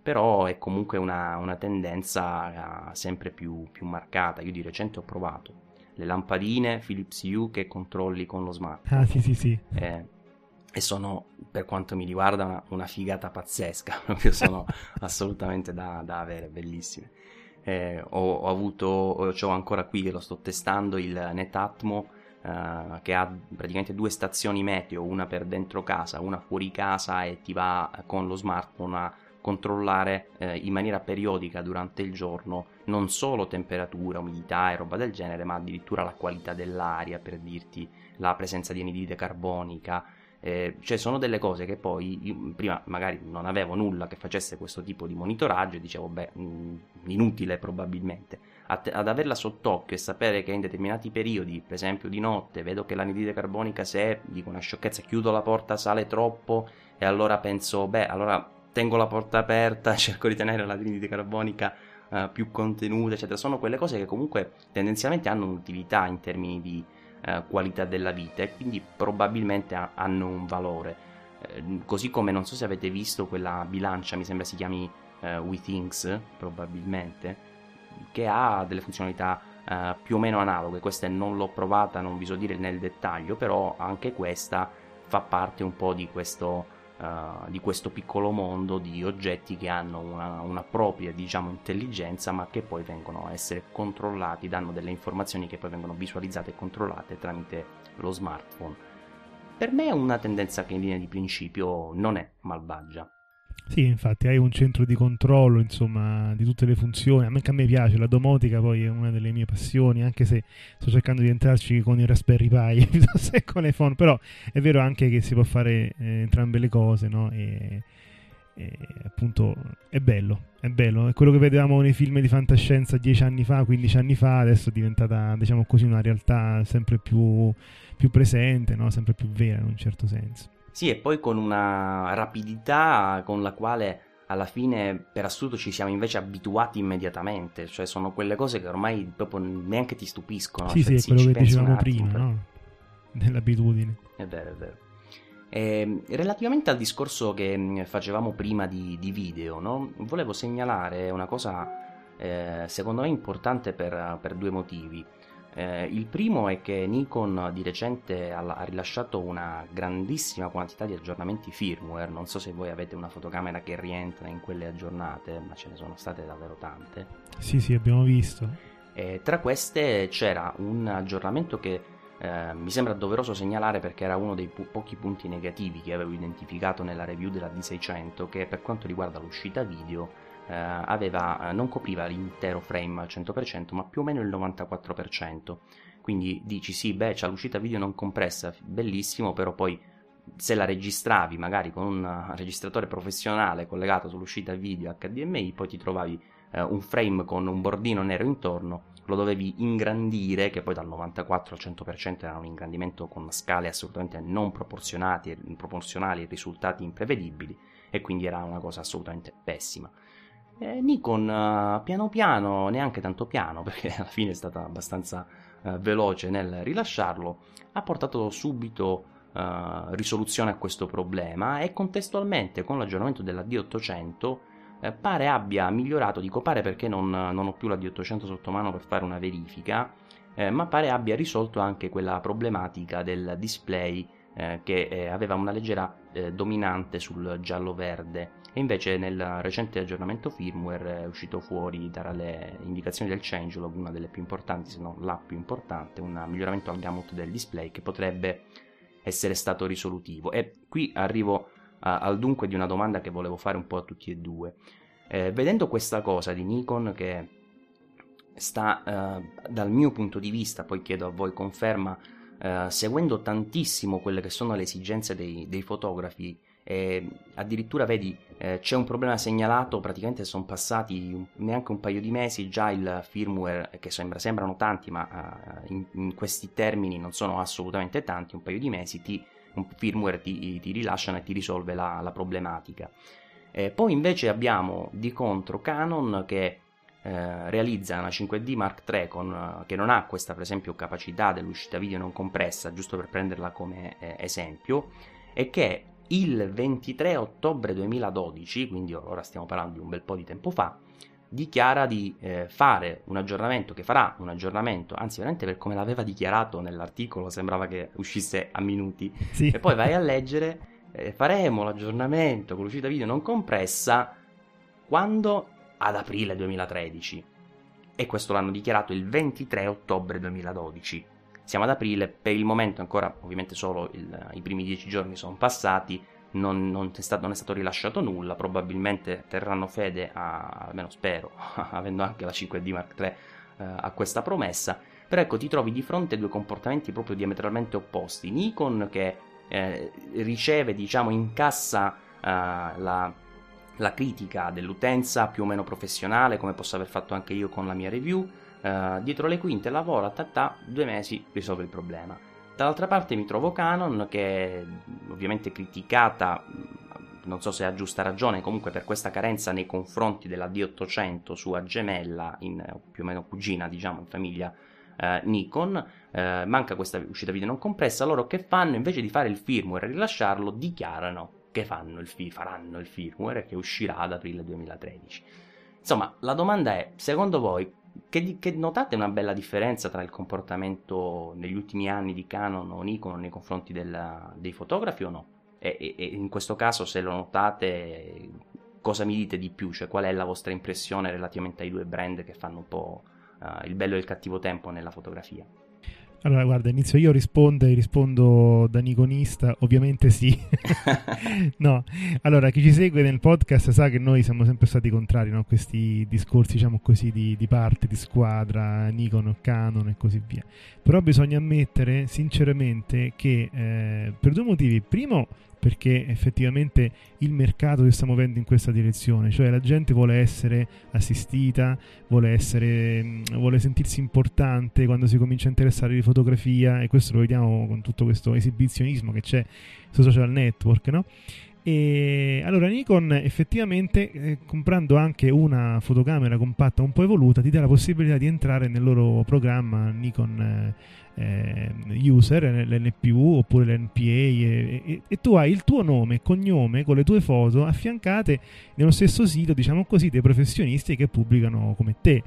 Però è comunque una, una tendenza eh, sempre più, più, marcata. Io di recente ho provato le lampadine Philips Hue che controlli con lo smartphone. Ah sì sì sì. Eh, e sono per quanto mi riguarda una, una figata pazzesca. Proprio sono assolutamente da, da, avere bellissime. Eh, ho, ho avuto ho ancora qui che lo sto testando il Netatmo Uh, che ha praticamente due stazioni meteo, una per dentro casa, una fuori casa e ti va con lo smartphone a controllare eh, in maniera periodica durante il giorno non solo temperatura, umidità e roba del genere, ma addirittura la qualità dell'aria per dirti la presenza di anidride carbonica. Eh, cioè sono delle cose che poi prima magari non avevo nulla che facesse questo tipo di monitoraggio e dicevo beh mm, inutile probabilmente ad averla sott'occhio e sapere che in determinati periodi, per esempio di notte, vedo che l'anidride carbonica se, dico una sciocchezza, chiudo la porta, sale troppo e allora penso, beh, allora tengo la porta aperta, cerco di tenere l'anidride carbonica uh, più contenuta, eccetera. Sono quelle cose che comunque tendenzialmente hanno un'utilità in termini di uh, qualità della vita e quindi probabilmente ha, hanno un valore. Uh, così come non so se avete visto quella bilancia, mi sembra si chiami WeThings, probabilmente che ha delle funzionalità eh, più o meno analoghe. Queste non l'ho provata, non vi so dire nel dettaglio, però anche questa fa parte un po' di questo, uh, di questo piccolo mondo di oggetti che hanno una, una, propria diciamo, intelligenza, ma che poi vengono a essere controllati, danno delle informazioni che poi vengono visualizzate e controllate tramite lo smartphone. Per me è una tendenza che in linea di principio non è malvagia. Sì, infatti hai un centro di controllo, insomma, di tutte le funzioni. A me, a me piace, la domotica poi è una delle mie passioni, anche se sto cercando di entrarci con il Raspberry Pi piuttosto che con l'iPhone, però è vero anche che si può fare eh, entrambe le cose, no? E, e, appunto è bello, è bello. È quello che vedevamo nei film di fantascienza dieci anni fa, 15 anni fa, adesso è diventata, diciamo così, una realtà sempre più, più presente, no? Sempre più vera in un certo senso. Sì, e poi con una rapidità con la quale alla fine per assurdo ci siamo invece abituati immediatamente, cioè sono quelle cose che ormai proprio neanche ti stupiscono. Sì, cioè, sì, è quello che dicevamo prima, per... no? Dell'abitudine. È vero, è vero. E, ehm, relativamente al discorso che mm, facevamo prima di, di video, no? volevo segnalare una cosa eh, secondo me importante per, per due motivi. Eh, il primo è che Nikon di recente ha, ha, rilasciato una grandissima quantità di aggiornamenti firmware, non so se voi avete una fotocamera che rientra in quelle aggiornate, ma ce ne sono state davvero tante. Sì, sì, abbiamo visto. E tra queste c'era un aggiornamento che eh, mi sembra doveroso segnalare perché era uno dei po- pochi punti negativi che avevo identificato nella review della D600 che per quanto riguarda l'uscita video aveva, eh, non copriva l'intero frame al 100%, ma più o meno il 94%. Quindi dici sì, beh, c'è l'uscita video non compressa, bellissimo, però poi se la registravi magari con un registratore professionale collegato sull'uscita video HDMI, poi ti trovavi eh, un frame con un bordino nero intorno, lo dovevi ingrandire, che poi dal 94 al 100% era un ingrandimento con scale assolutamente non proporzionali, proporzionali risultati imprevedibili, e quindi era una cosa assolutamente pessima. Eh, Nikon uh, piano piano, neanche tanto piano perché alla fine è stata abbastanza uh, veloce nel rilasciarlo, ha portato subito uh, risoluzione a questo problema e contestualmente con l'aggiornamento della D800 eh, pare abbia migliorato, dico pare perché non, non, ho più la D800 sotto mano per fare una verifica, ma pare abbia risolto anche quella problematica del display eh, che eh, aveva una leggera eh, dominante sul giallo-verde e invece nel recente aggiornamento firmware è uscito fuori tra le indicazioni del changelog una delle più importanti, se non la più importante, un miglioramento al gamut del display che potrebbe essere stato risolutivo. E qui arrivo a, al dunque di una domanda che volevo fare un po' a tutti e due. Eh, vedendo questa cosa di Nikon che sta eh, dal mio punto di vista, poi chiedo a voi conferma, eh, seguendo tantissimo quelle che sono le esigenze dei, dei fotografi e addirittura vedi eh, c'è un problema segnalato praticamente sono passati neanche un paio di mesi già il firmware che sembra, sembrano tanti ma uh, in, in, questi termini non sono assolutamente tanti un paio di mesi ti, un firmware ti, ti, rilasciano e ti risolve la, la problematica. Eh, poi invece abbiamo di contro Canon che eh, realizza una 5D Mark III con, che non ha questa per esempio capacità dell'uscita video non compressa giusto per prenderla come eh, esempio e che il 23 ottobre 2012, quindi ora stiamo parlando di un bel po' di tempo fa, dichiara di eh, fare un aggiornamento, che farà un aggiornamento, anzi veramente per come l'aveva dichiarato nell'articolo sembrava che uscisse a minuti, sì. e poi vai a leggere, eh, faremo l'aggiornamento con l'uscita video non compressa quando? Ad aprile 2013. E questo l'hanno dichiarato il 23 ottobre 2012. Siamo ad aprile, per il momento ancora ovviamente solo il, i primi dieci giorni sono passati, non, non, è stato, non, è stato, rilasciato nulla, probabilmente terranno fede, a, almeno spero, avendo anche la 5D Mark III, eh, a questa promessa. Però ecco, ti trovi di fronte a due comportamenti proprio diametralmente opposti. Nikon che eh, riceve, diciamo, incassa eh, la, la critica dell'utenza più o meno professionale, come posso aver fatto anche io con la mia review, uh, dietro le quinte lavora, ta, due mesi risolve il problema. Dall'altra parte mi trovo Canon che ovviamente criticata, non so se ha giusta ragione, comunque per questa carenza nei confronti della D800 sua gemella, in, più o meno cugina diciamo in famiglia eh, Nikon, eh, manca questa uscita video non compressa, loro che fanno invece di fare il firmware e rilasciarlo dichiarano che fanno il fi- faranno il firmware che uscirà ad aprile 2013. Insomma, la domanda è, secondo voi che, che, notate una bella differenza tra il comportamento negli ultimi anni di Canon o Nikon nei confronti della, dei fotografi o no? E, e, e, in questo caso, se lo notate, cosa mi dite di più? Cioè, qual è la vostra impressione relativamente ai due brand che fanno un po' uh, il bello e il cattivo tempo nella fotografia? Allora, guarda, inizio io a rispondere, rispondo da Nikonista, ovviamente sì. no, allora, chi ci segue nel podcast sa che noi siamo sempre stati contrari no? a questi discorsi, diciamo così, di, di, parte, di squadra, Nikon, Canon e così via. Però bisogna ammettere, sinceramente, che eh, per due motivi. Primo, perché effettivamente il mercato si sta muovendo in questa direzione, cioè la gente vuole essere assistita, vuole, essere, vuole sentirsi importante quando si comincia a interessare di fotografia e questo lo vediamo con tutto questo esibizionismo che c'è sui social network, no? E allora Nikon effettivamente eh, comprando anche una fotocamera compatta un po' evoluta ti dà la possibilità di entrare nel loro programma Nikon eh, user, l'NPU oppure l'NPA e, e, e, tu hai il tuo nome e cognome con le tue foto affiancate nello stesso sito, diciamo così, dei professionisti che pubblicano come te.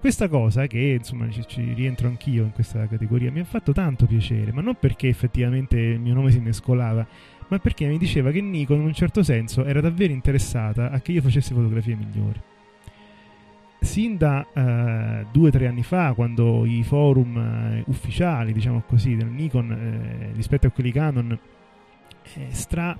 Questa cosa, che insomma ci, ci rientro anch'io in questa categoria, mi ha fatto tanto piacere, ma non perché effettivamente il mio nome si mescolava, ma perché mi diceva che Nikon in un certo senso era davvero interessata a che io facessi fotografie migliori sin da eh, due o tre anni fa, quando i forum eh, ufficiali, diciamo così, del Nikon eh, rispetto a quelli Canon eh, stra,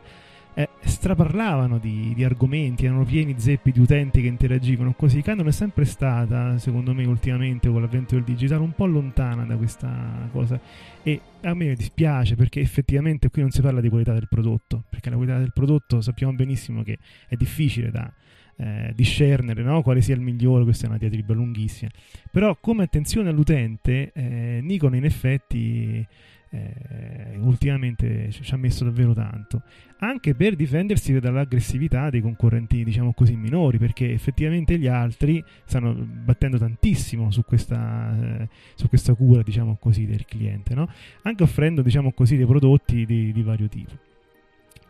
straparlavano di, di, argomenti, erano pieni zeppi di utenti che interagivano così. Canon è sempre stata, secondo me, ultimamente con l'avvento del digitale, un po' lontana da questa cosa. E a me dispiace perché effettivamente qui non si parla di qualità del prodotto, perché la qualità del prodotto sappiamo benissimo che è difficile da eh, discernere no? quale sia il migliore, questa è una diatriba lunghissima. Però come attenzione all'utente, eh, Nikon in effetti eh, ultimamente ci ha messo davvero tanto, anche per difendersi dall'aggressività dei concorrenti, diciamo così, minori, perché effettivamente gli altri stanno battendo tantissimo su questa, eh, su questa cura, diciamo così, del cliente, no? anche offrendo, diciamo così, dei prodotti di, di vario tipo.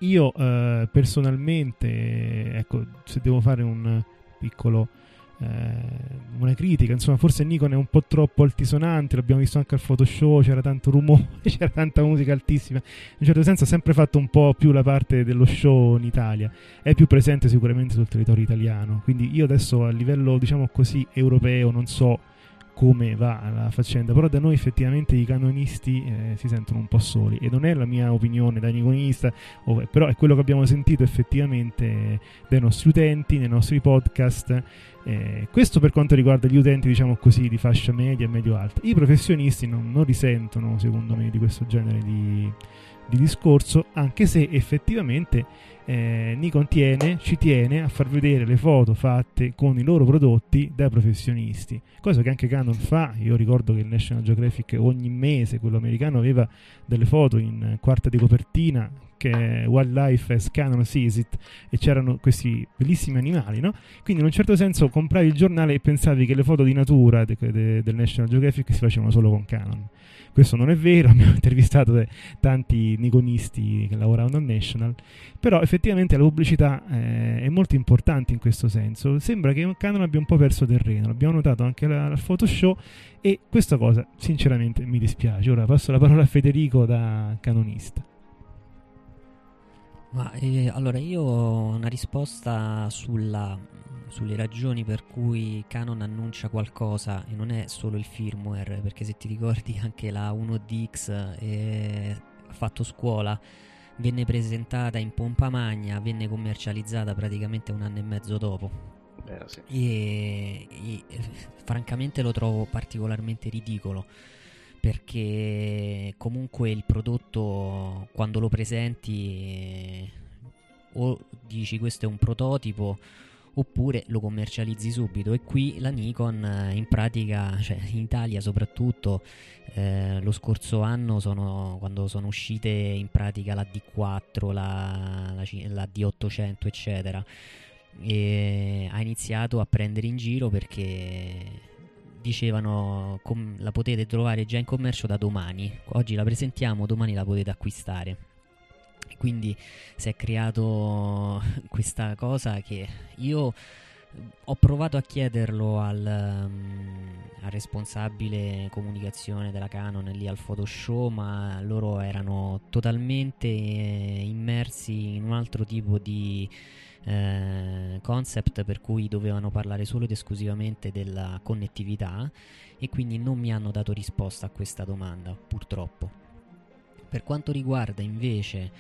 Io eh, personalmente, ecco, se devo fare un piccolo eh, una critica, insomma, forse Nikon è un po' troppo altisonante, l'abbiamo visto anche al Photoshop, c'era tanto rumore, c'era tanta musica altissima. In un certo senso ha sempre fatto un po' più la parte dello show in Italia, è più presente sicuramente sul territorio italiano. Quindi io adesso a livello, diciamo così, europeo non so come va la faccenda, però da noi effettivamente i canonisti eh, si sentono un po' soli e non è la mia opinione da nikonista, oh, però è quello che abbiamo sentito effettivamente dai nostri utenti, nei nostri podcast. Eh, questo per quanto riguarda gli utenti, diciamo così, di fascia media e medio-alta. I professionisti non, non risentono, secondo me, di questo genere di, di discorso, anche se effettivamente eh, Nikon tiene, ci tiene a far vedere le foto fatte con i loro prodotti dai professionisti, cosa che anche Canon fa. Io ricordo che il National Geographic ogni mese, quello americano, aveva delle foto in quarta di copertina che è Wildlife as Canon Sees It e c'erano questi bellissimi animali, no? Quindi in un certo senso compravi il giornale e pensavi che le foto di natura de- de- del National Geographic si facevano solo con Canon. Questo non è vero, abbiamo intervistato tanti niconisti che lavoravano al National, però effettivamente la pubblicità eh, è molto importante in questo senso. Sembra che Canon abbia un po' perso terreno, l'abbiamo notato anche al Photoshop e questa cosa sinceramente mi dispiace. Ora passo la parola a Federico da canonista. Ma eh, allora io ho una risposta sulla, sulle ragioni per cui Canon annuncia qualcosa e non è solo il firmware, perché se ti ricordi anche la 1DX eh, ha fatto scuola, venne presentata in pompa magna, venne commercializzata praticamente un anno e mezzo dopo. Vero, sì. e, e francamente lo trovo particolarmente ridicolo perché comunque il prodotto quando lo presenti o dici questo è un prototipo oppure lo commercializzi subito e qui la Nikon in pratica cioè in Italia soprattutto eh, lo scorso anno sono, quando sono uscite in pratica la D4 la, la, la D800 eccetera e ha iniziato a prendere in giro perché dicevano com- la potete trovare già in commercio da domani. Oggi la presentiamo, domani la potete acquistare. Quindi si è creato questa cosa che io ho provato a chiederlo al, um, al, responsabile comunicazione della Canon lì al Photoshop, ma loro erano totalmente eh, immersi in un altro tipo di eh, concept per cui dovevano parlare solo ed esclusivamente della connettività e quindi non mi hanno dato risposta a questa domanda, purtroppo. Per quanto riguarda invece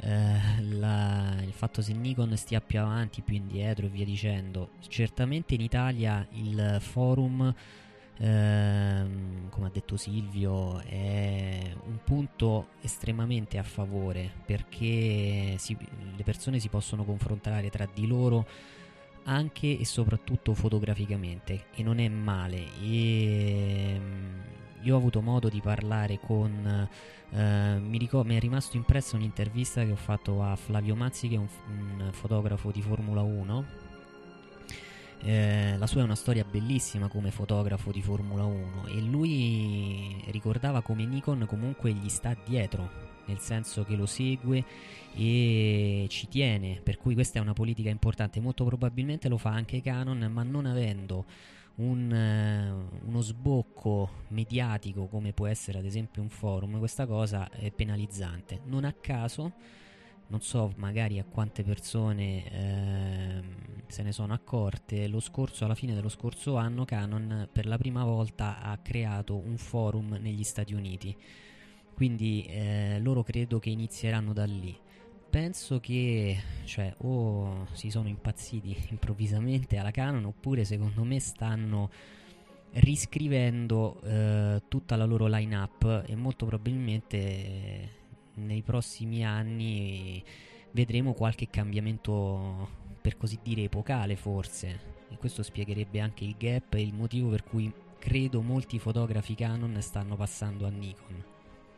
eh, la, il fatto se Nikon stia più avanti, più indietro e via dicendo, certamente in Italia il forum ehm, come ha detto Silvio, è un punto estremamente a favore perché si, le persone si possono confrontare tra di loro anche e soprattutto fotograficamente e non è male. E, ehm, io ho avuto modo di parlare con eh, mi, ricordo, mi, è rimasto impressa un'intervista che ho fatto a Flavio Mazzi che è un, un fotografo di Formula 1 eh, la sua è una storia bellissima come fotografo di Formula 1 e lui ricordava come Nikon comunque gli sta dietro, nel senso che lo segue e ci tiene, per cui questa è una politica importante, molto probabilmente lo fa anche Canon, ma non avendo un, uh, uno sbocco mediatico come può essere ad esempio un forum, questa cosa è penalizzante. Non a caso, non so magari a quante persone eh, se ne sono accorte, lo scorso, alla fine dello scorso anno Canon per la prima volta ha creato un forum negli Stati Uniti. Quindi eh, loro credo che inizieranno da lì penso che cioè, o si sono impazziti improvvisamente alla Canon oppure secondo me stanno riscrivendo eh, tutta la loro line-up e molto probabilmente nei prossimi anni vedremo qualche cambiamento per così dire epocale forse e questo spiegherebbe anche il gap e il motivo per cui credo molti fotografi Canon stanno passando a Nikon.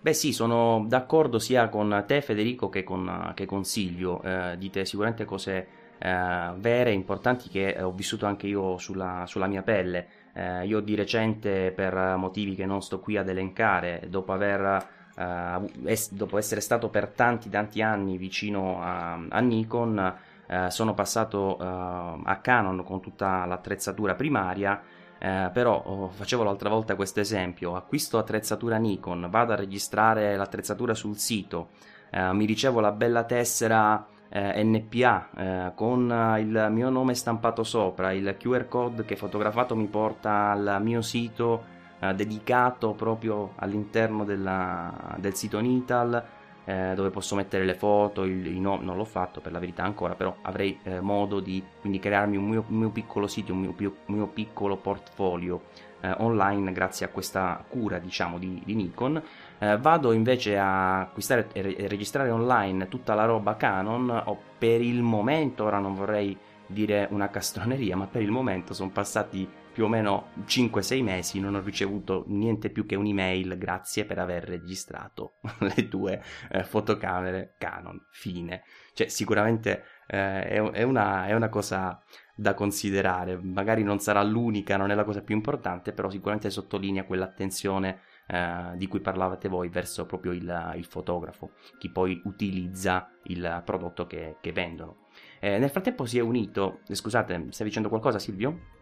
Beh sì, sono d'accordo sia con te Federico che con, che con Silvio, eh, dite sicuramente cose eh, vere, importanti che ho vissuto anche io sulla, sulla mia pelle. Eh, io di recente, per motivi che non sto qui ad elencare, dopo, aver, eh, es- dopo essere stato per tanti tanti anni vicino a, a Nikon, eh, sono passato eh, a Canon con tutta l'attrezzatura primaria eh, però oh, facevo l'altra volta questo esempio, acquisto attrezzatura Nikon, vado a registrare l'attrezzatura sul sito, eh, mi ricevo la bella tessera eh, NPA eh, con il mio nome stampato sopra, il QR code che fotografato mi porta al mio sito eh, dedicato proprio all'interno della, del sito Nital eh, dove posso mettere le foto, il, il no, non l'ho fatto per la verità ancora, però avrei eh, modo di quindi crearmi un mio, mio piccolo sito, un mio, un mio piccolo portfolio eh, online grazie a questa cura diciamo di, di Nikon. Eh, vado invece a acquistare e re- registrare online tutta la roba Canon, o per il momento, ora non vorrei dire una castroneria, ma per il momento sono passati più o meno 5-6 mesi non ho ricevuto niente più che un'email grazie per aver registrato le tue eh, fotocamere Canon fine. Cioè sicuramente eh, è, una, è una cosa da considerare. Magari non sarà l'unica non è la cosa più importante però sicuramente sottolinea quell'attenzione eh, di cui parlavate voi verso proprio il, il, fotografo chi poi utilizza il prodotto che, che vendono. Eh, nel frattempo si è unito scusate stai dicendo qualcosa Silvio?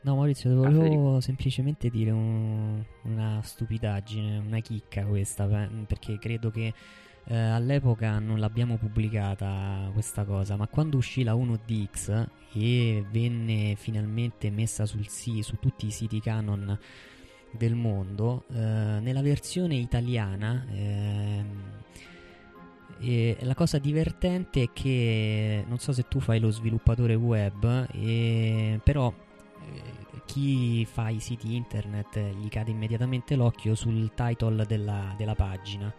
No Maurizio, volevo ah, semplicemente dire un, una stupidaggine, una chicca questa, perché credo che eh, all'epoca non l'abbiamo pubblicata questa cosa, ma quando uscì la 1DX e venne finalmente messa sul sì, su tutti i siti Canon del mondo, eh, nella versione italiana... Eh, e la cosa divertente è che non so se tu fai lo sviluppatore web, e, però chi fa i siti internet gli cade immediatamente l'occhio sul title della, della pagina.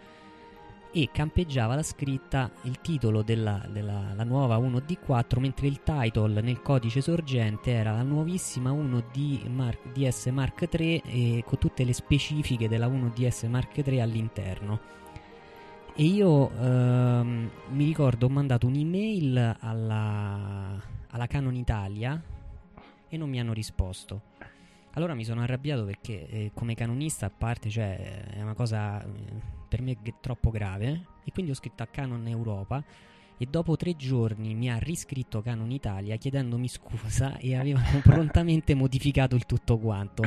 E campeggiava la scritta il titolo della, della nuova 1D4 mentre il title nel codice sorgente era la nuovissima 1D Mark, DS Mark III e con tutte le specifiche della 1DS Mark III all'interno. E io ehm, mi ricordo ho mandato un'email alla, alla Canon Italia e non mi hanno risposto. Allora mi sono arrabbiato perché eh, come canonista a parte cioè, è una cosa eh, per me troppo grave e quindi ho scritto a Canon Europa e dopo tre giorni mi ha riscritto Canon Italia chiedendomi scusa e avevano prontamente modificato il tutto quanto.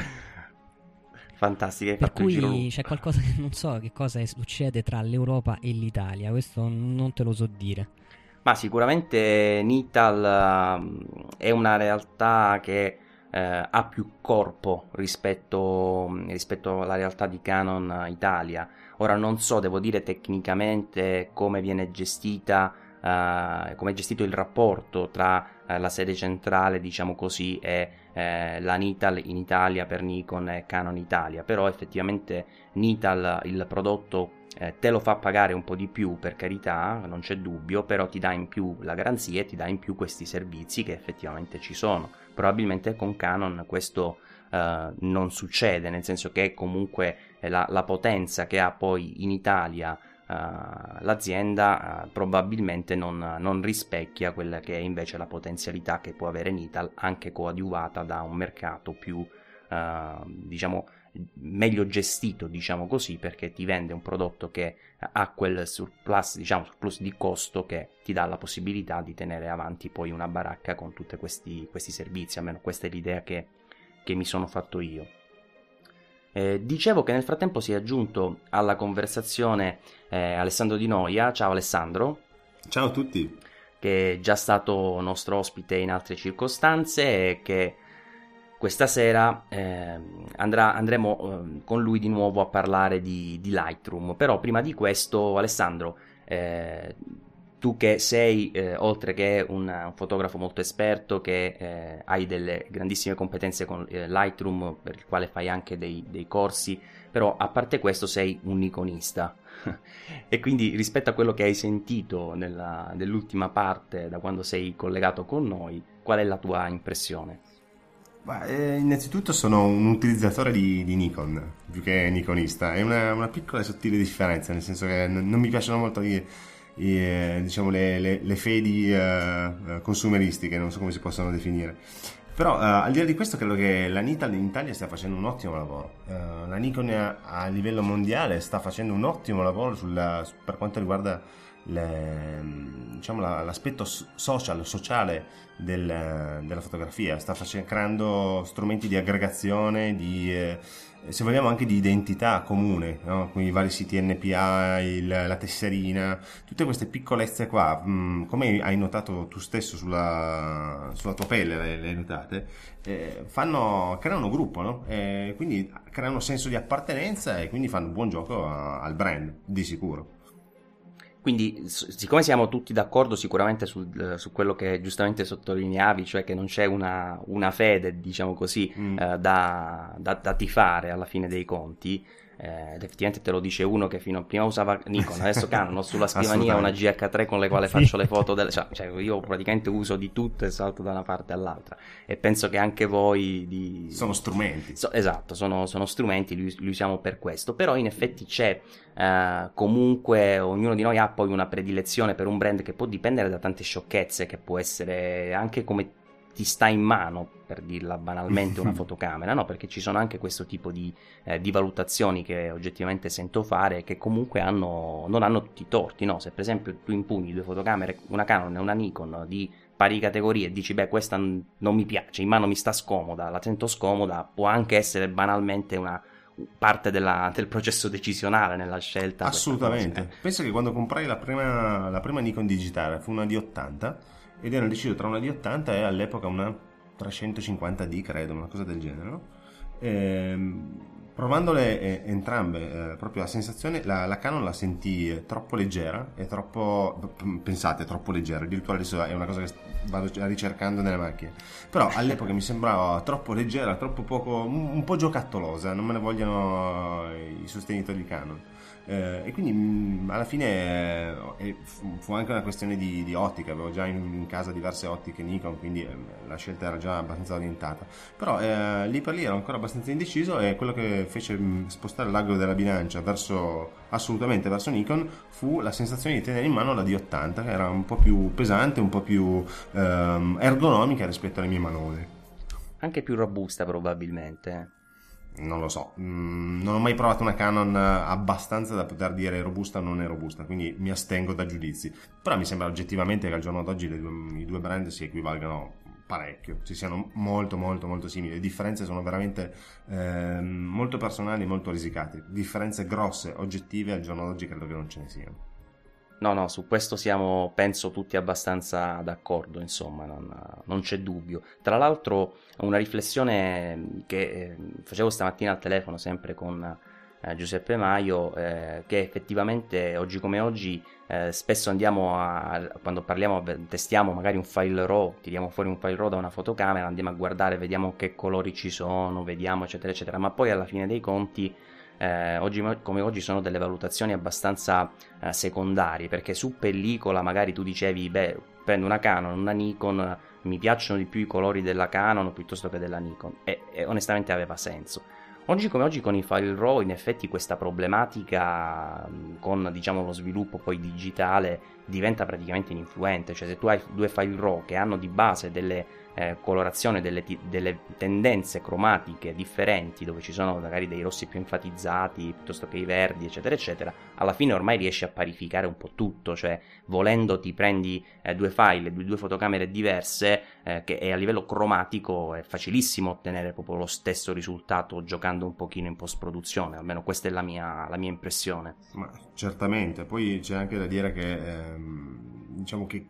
Fantastico. Per cui c'è qualcosa che non so che cosa succede tra l'Europa e l'Italia, questo non te lo so dire. Ma sicuramente Nital uh, è una realtà che uh, ha più corpo rispetto, rispetto, alla realtà di Canon Italia. Ora non so, devo dire tecnicamente come viene gestita, uh, come è gestito il rapporto tra la sede centrale, diciamo così, e la Nital in Italia per Nikon e Canon Italia, però effettivamente Nital il prodotto eh, te lo fa pagare un po' di più per carità, non c'è dubbio, però ti dà in più la garanzia e ti dà in più questi servizi che effettivamente ci sono. Probabilmente con Canon questo eh, non succede, nel senso che comunque la, la, potenza che ha poi in Italia l'azienda probabilmente non, non, rispecchia quella che è invece la potenzialità che può avere Nital, anche coadiuvata da un mercato più, diciamo, meglio gestito, diciamo così, perché ti vende un prodotto che ha quel surplus, diciamo, surplus di costo che ti dà la possibilità di tenere avanti poi una baracca con tutti questi, questi servizi, almeno questa è l'idea che, che mi sono fatto io. Eh, dicevo che nel frattempo si è aggiunto alla conversazione eh, Alessandro Di Noia. Ciao Alessandro. Ciao a tutti. Che è già stato nostro ospite in altre circostanze e che questa sera eh, andrà, andremo eh, con lui di nuovo a parlare di, di, Lightroom. Però prima di questo, Alessandro, eh, tu che sei, eh, oltre che un, un, fotografo molto esperto, che eh, hai delle grandissime competenze con eh, Lightroom, per il quale fai anche dei, dei corsi, però a parte questo sei un Nikonista. e quindi rispetto a quello che hai sentito nella, nell'ultima parte, da quando sei collegato con noi, qual è la tua impressione? Beh, eh, innanzitutto sono un utilizzatore di, di, Nikon più che Nikonista. È una, una, piccola e sottile differenza, nel senso che non, non mi piacciono molto i, i, eh, diciamo, le, le, le, fedi uh, consumeristiche, non so come si possono definire. Però uh, al di là di questo credo che la Nital in Italia stia facendo un ottimo lavoro. Uh, la Nikon a, a, livello mondiale sta facendo un ottimo lavoro sulla, per quanto riguarda le, diciamo, l'aspetto social, sociale del, della fotografia, sta creando strumenti di aggregazione, di, eh, se vogliamo anche di identità comune, no? con i vari siti NPA, il, la tesserina, tutte queste piccolezze qua, mh, mm, come hai notato tu stesso sulla, sulla tua pelle, le, le notate, eh, fanno, creano gruppo, no? eh, quindi creano senso di appartenenza e quindi fanno buon gioco a, al brand, di sicuro. Quindi, siccome siamo tutti d'accordo sicuramente sul, su quello che giustamente sottolineavi, cioè che non c'è una, una fede, diciamo così, mm. eh, da, da, da, tifare alla fine dei conti, eh, effettivamente te lo dice uno che fino a prima usava Nikon, adesso Canon, ho sulla scrivania una GH3 con le quali faccio le foto, del, cioè, cioè, io praticamente uso di tutto e salto da una parte all'altra. E penso che anche voi... Di... Sono strumenti. So, esatto, sono, sono strumenti, li, li, usiamo per questo, però in effetti c'è eh, comunque ognuno di noi ha poi una predilezione per un brand che può dipendere da tante sciocchezze, che può essere anche come ti sta in mano, per dirla banalmente, una fotocamera, no? Perché ci sono anche questo tipo di, eh, di valutazioni che oggettivamente sento fare e che comunque hanno, non hanno tutti i torti, no? Se per esempio tu impugni due fotocamere, una Canon e una Nikon di pari categorie e dici beh questa non mi piace, in mano mi sta scomoda, la sento scomoda, può anche essere banalmente una parte della, del processo decisionale nella scelta. Assolutamente. Penso che quando comprai la prima, la prima Nikon digitale fu una D80 ed erano deciso tra una D80 e all'epoca una 350D credo, una cosa del genere. No? Ehm, provandole eh, entrambe, eh, proprio la sensazione, la, la, Canon la sentì eh, troppo leggera e troppo, pensate, troppo leggera, addirittura adesso è una cosa che vado ricercando nelle macchine, però all'epoca mi sembrava troppo leggera, troppo poco, un, un po' giocattolosa, non me ne vogliono i sostenitori di Canon. Eh, e quindi mh, mm, alla fine eh, fu anche una questione di, di ottica, avevo già in, in, casa diverse ottiche Nikon, quindi eh, la scelta era già abbastanza orientata. Però eh, lì per lì ero ancora abbastanza indeciso e quello che fece mh, mm, spostare l'ago della bilancia verso, assolutamente verso Nikon fu la sensazione di tenere in mano la D80, che era un po' più pesante, un po' più ehm, ergonomica rispetto alle mie manone. Anche più robusta probabilmente non lo so, mm, non ho mai provato una Canon abbastanza da poter dire robusta o non è robusta, quindi mi astengo da giudizi. Però mi sembra oggettivamente che al giorno d'oggi due, i due brand si equivalgano parecchio, si siano molto molto molto simili. Le differenze sono veramente eh, molto personali e molto risicate. Differenze grosse, oggettive, al giorno d'oggi credo che non ce ne siano. No, no, su questo siamo, penso, tutti abbastanza d'accordo, insomma, non, non c'è dubbio. Tra l'altro, una riflessione che eh, facevo stamattina al telefono sempre con eh, Giuseppe Maio, eh, che effettivamente oggi come oggi eh, spesso andiamo a, quando parliamo, testiamo magari un file RAW, tiriamo fuori un file RAW da una fotocamera, andiamo a guardare, vediamo che colori ci sono, vediamo eccetera eccetera, ma poi alla fine dei conti eh, oggi come oggi sono delle valutazioni abbastanza eh, secondarie perché su pellicola magari tu dicevi beh prendo una Canon, una Nikon mi piacciono di più i colori della Canon piuttosto che della Nikon. E, e onestamente aveva senso. Oggi come oggi con i file RAW in effetti questa problematica con diciamo, lo sviluppo poi digitale diventa praticamente ininfluente, cioè se tu hai due file RAW che hanno di base delle eh, colorazione delle, delle, tendenze cromatiche differenti, dove ci sono magari dei rossi più enfatizzati piuttosto che i verdi, eccetera, eccetera, alla fine ormai riesci a parificare un po' tutto, cioè volendo ti prendi eh, due file di due fotocamere diverse, eh, che a livello cromatico è facilissimo ottenere proprio lo stesso risultato giocando un pochino in post produzione, almeno questa è la mia, la mia impressione. Ma certamente, poi c'è anche da dire che ehm, diciamo che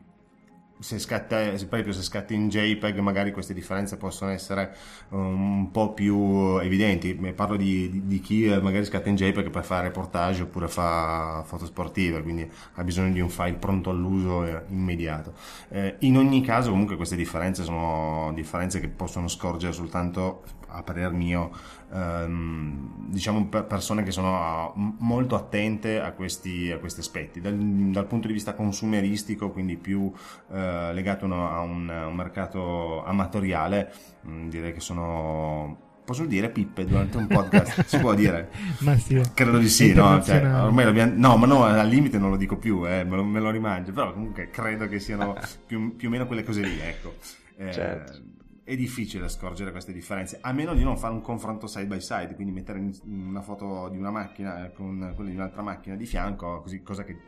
se scatta, se, per se scatti in JPEG magari queste differenze possono essere un po' più evidenti. Parlo di, di, chi magari scatta in JPEG per fare reportage oppure fa foto sportive, quindi ha bisogno di un file pronto all'uso immediato. Eh, in ogni caso comunque queste differenze sono differenze che possono scorgere soltanto a parer mio, ehm, diciamo persone che sono molto attente a questi, a questi aspetti. Dal, dal, punto di vista consumeristico, quindi più eh, legato a un, un, mercato amatoriale, mh, mm, direi che sono Posso dire pippe durante un podcast? Si può dire? ma sì. Credo di sì, no? Cioè, ormai. No, ma no, al limite non lo dico più, eh, me, lo, me, lo, rimangio, però comunque credo che siano più, più o meno quelle cose lì, ecco. Eh, certo è difficile scorgere queste differenze, a meno di non fare un confronto side by side, quindi mettere una foto di una macchina con quella di un'altra macchina di fianco, così, cosa che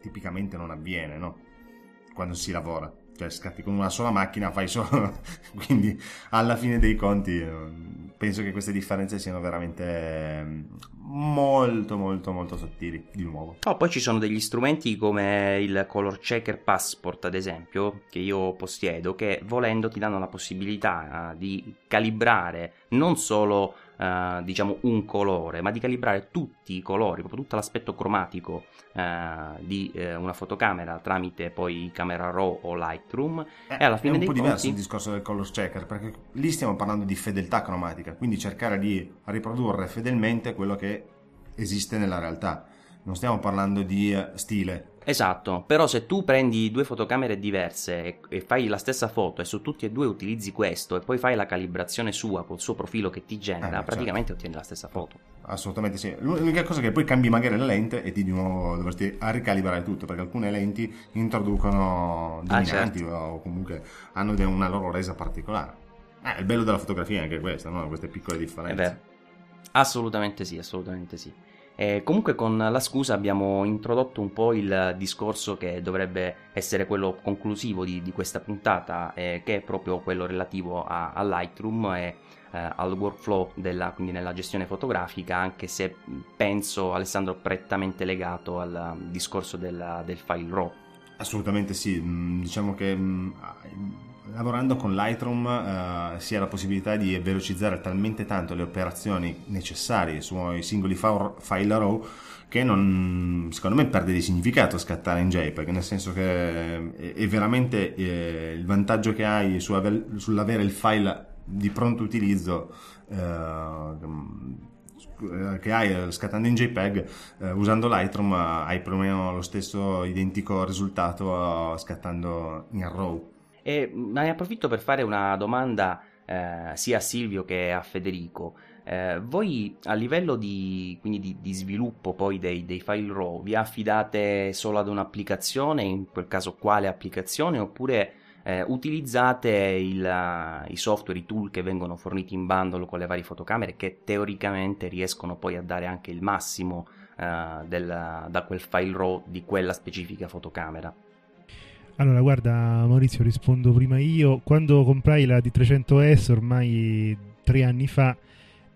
tipicamente non avviene, no? Quando si lavora. Cioè, scatti con una sola macchina, fai solo. quindi, alla fine dei conti, penso che queste differenze siano veramente molto molto molto sottili di nuovo. Oh, poi ci sono degli strumenti come il Color Checker Passport ad esempio che io possiedo che volendo ti danno la possibilità uh, di calibrare non solo uh, diciamo un colore ma di calibrare tutti i colori, proprio tutto l'aspetto cromatico uh, di una fotocamera tramite poi Camera Raw o Lightroom eh, e alla fine è un po' diverso il discorso del Color Checker perché lì stiamo parlando di fedeltà cromatica quindi cercare di riprodurre fedelmente quello che esiste nella realtà. Non stiamo parlando di eh, stile. Esatto, però se tu prendi due fotocamere diverse e, e, fai la stessa foto e su tutti e due utilizzi questo e poi fai la calibrazione sua col suo profilo che ti genera, eh, certo. praticamente certo. ottieni la stessa foto. Assolutamente sì. L'unica cosa è che poi cambi magari la lente e ti di nuovo dovresti ricalibrare tutto perché alcune lenti introducono ah, dominanti ah, certo. o comunque hanno una loro resa particolare. Eh, il bello della fotografia è anche questo, no? queste piccole differenze. È vero. Assolutamente sì, assolutamente sì. E comunque con la scusa abbiamo introdotto un po' il discorso che dovrebbe essere quello conclusivo di, di questa puntata, eh, che è proprio quello relativo a, a Lightroom e eh, al workflow della, quindi nella gestione fotografica, anche se penso Alessandro prettamente legato al discorso del, del file RAW. Assolutamente sì, diciamo che lavorando con Lightroom uh, si ha la possibilità di velocizzare talmente tanto le operazioni necessarie sui singoli file RAW che non, secondo me perde di significato scattare in JPEG, nel senso che è, è veramente eh, il vantaggio che hai su aver, sull'avere il file di pronto utilizzo eh, che hai scattando in JPEG eh, usando Lightroom hai più o meno lo stesso identico risultato scattando in RAW e ne approfitto per fare una domanda eh, sia a Silvio che a Federico. Eh, voi a livello di, di, di sviluppo poi dei, dei, file RAW vi affidate solo ad un'applicazione, in quel caso quale applicazione, oppure eh, utilizzate il, i software, i tool che vengono forniti in bundle con le varie fotocamere che teoricamente riescono poi a dare anche il massimo eh, del, da quel file RAW di quella specifica fotocamera? Allora, guarda Maurizio, rispondo prima io. Quando comprai la D300S ormai tre anni fa,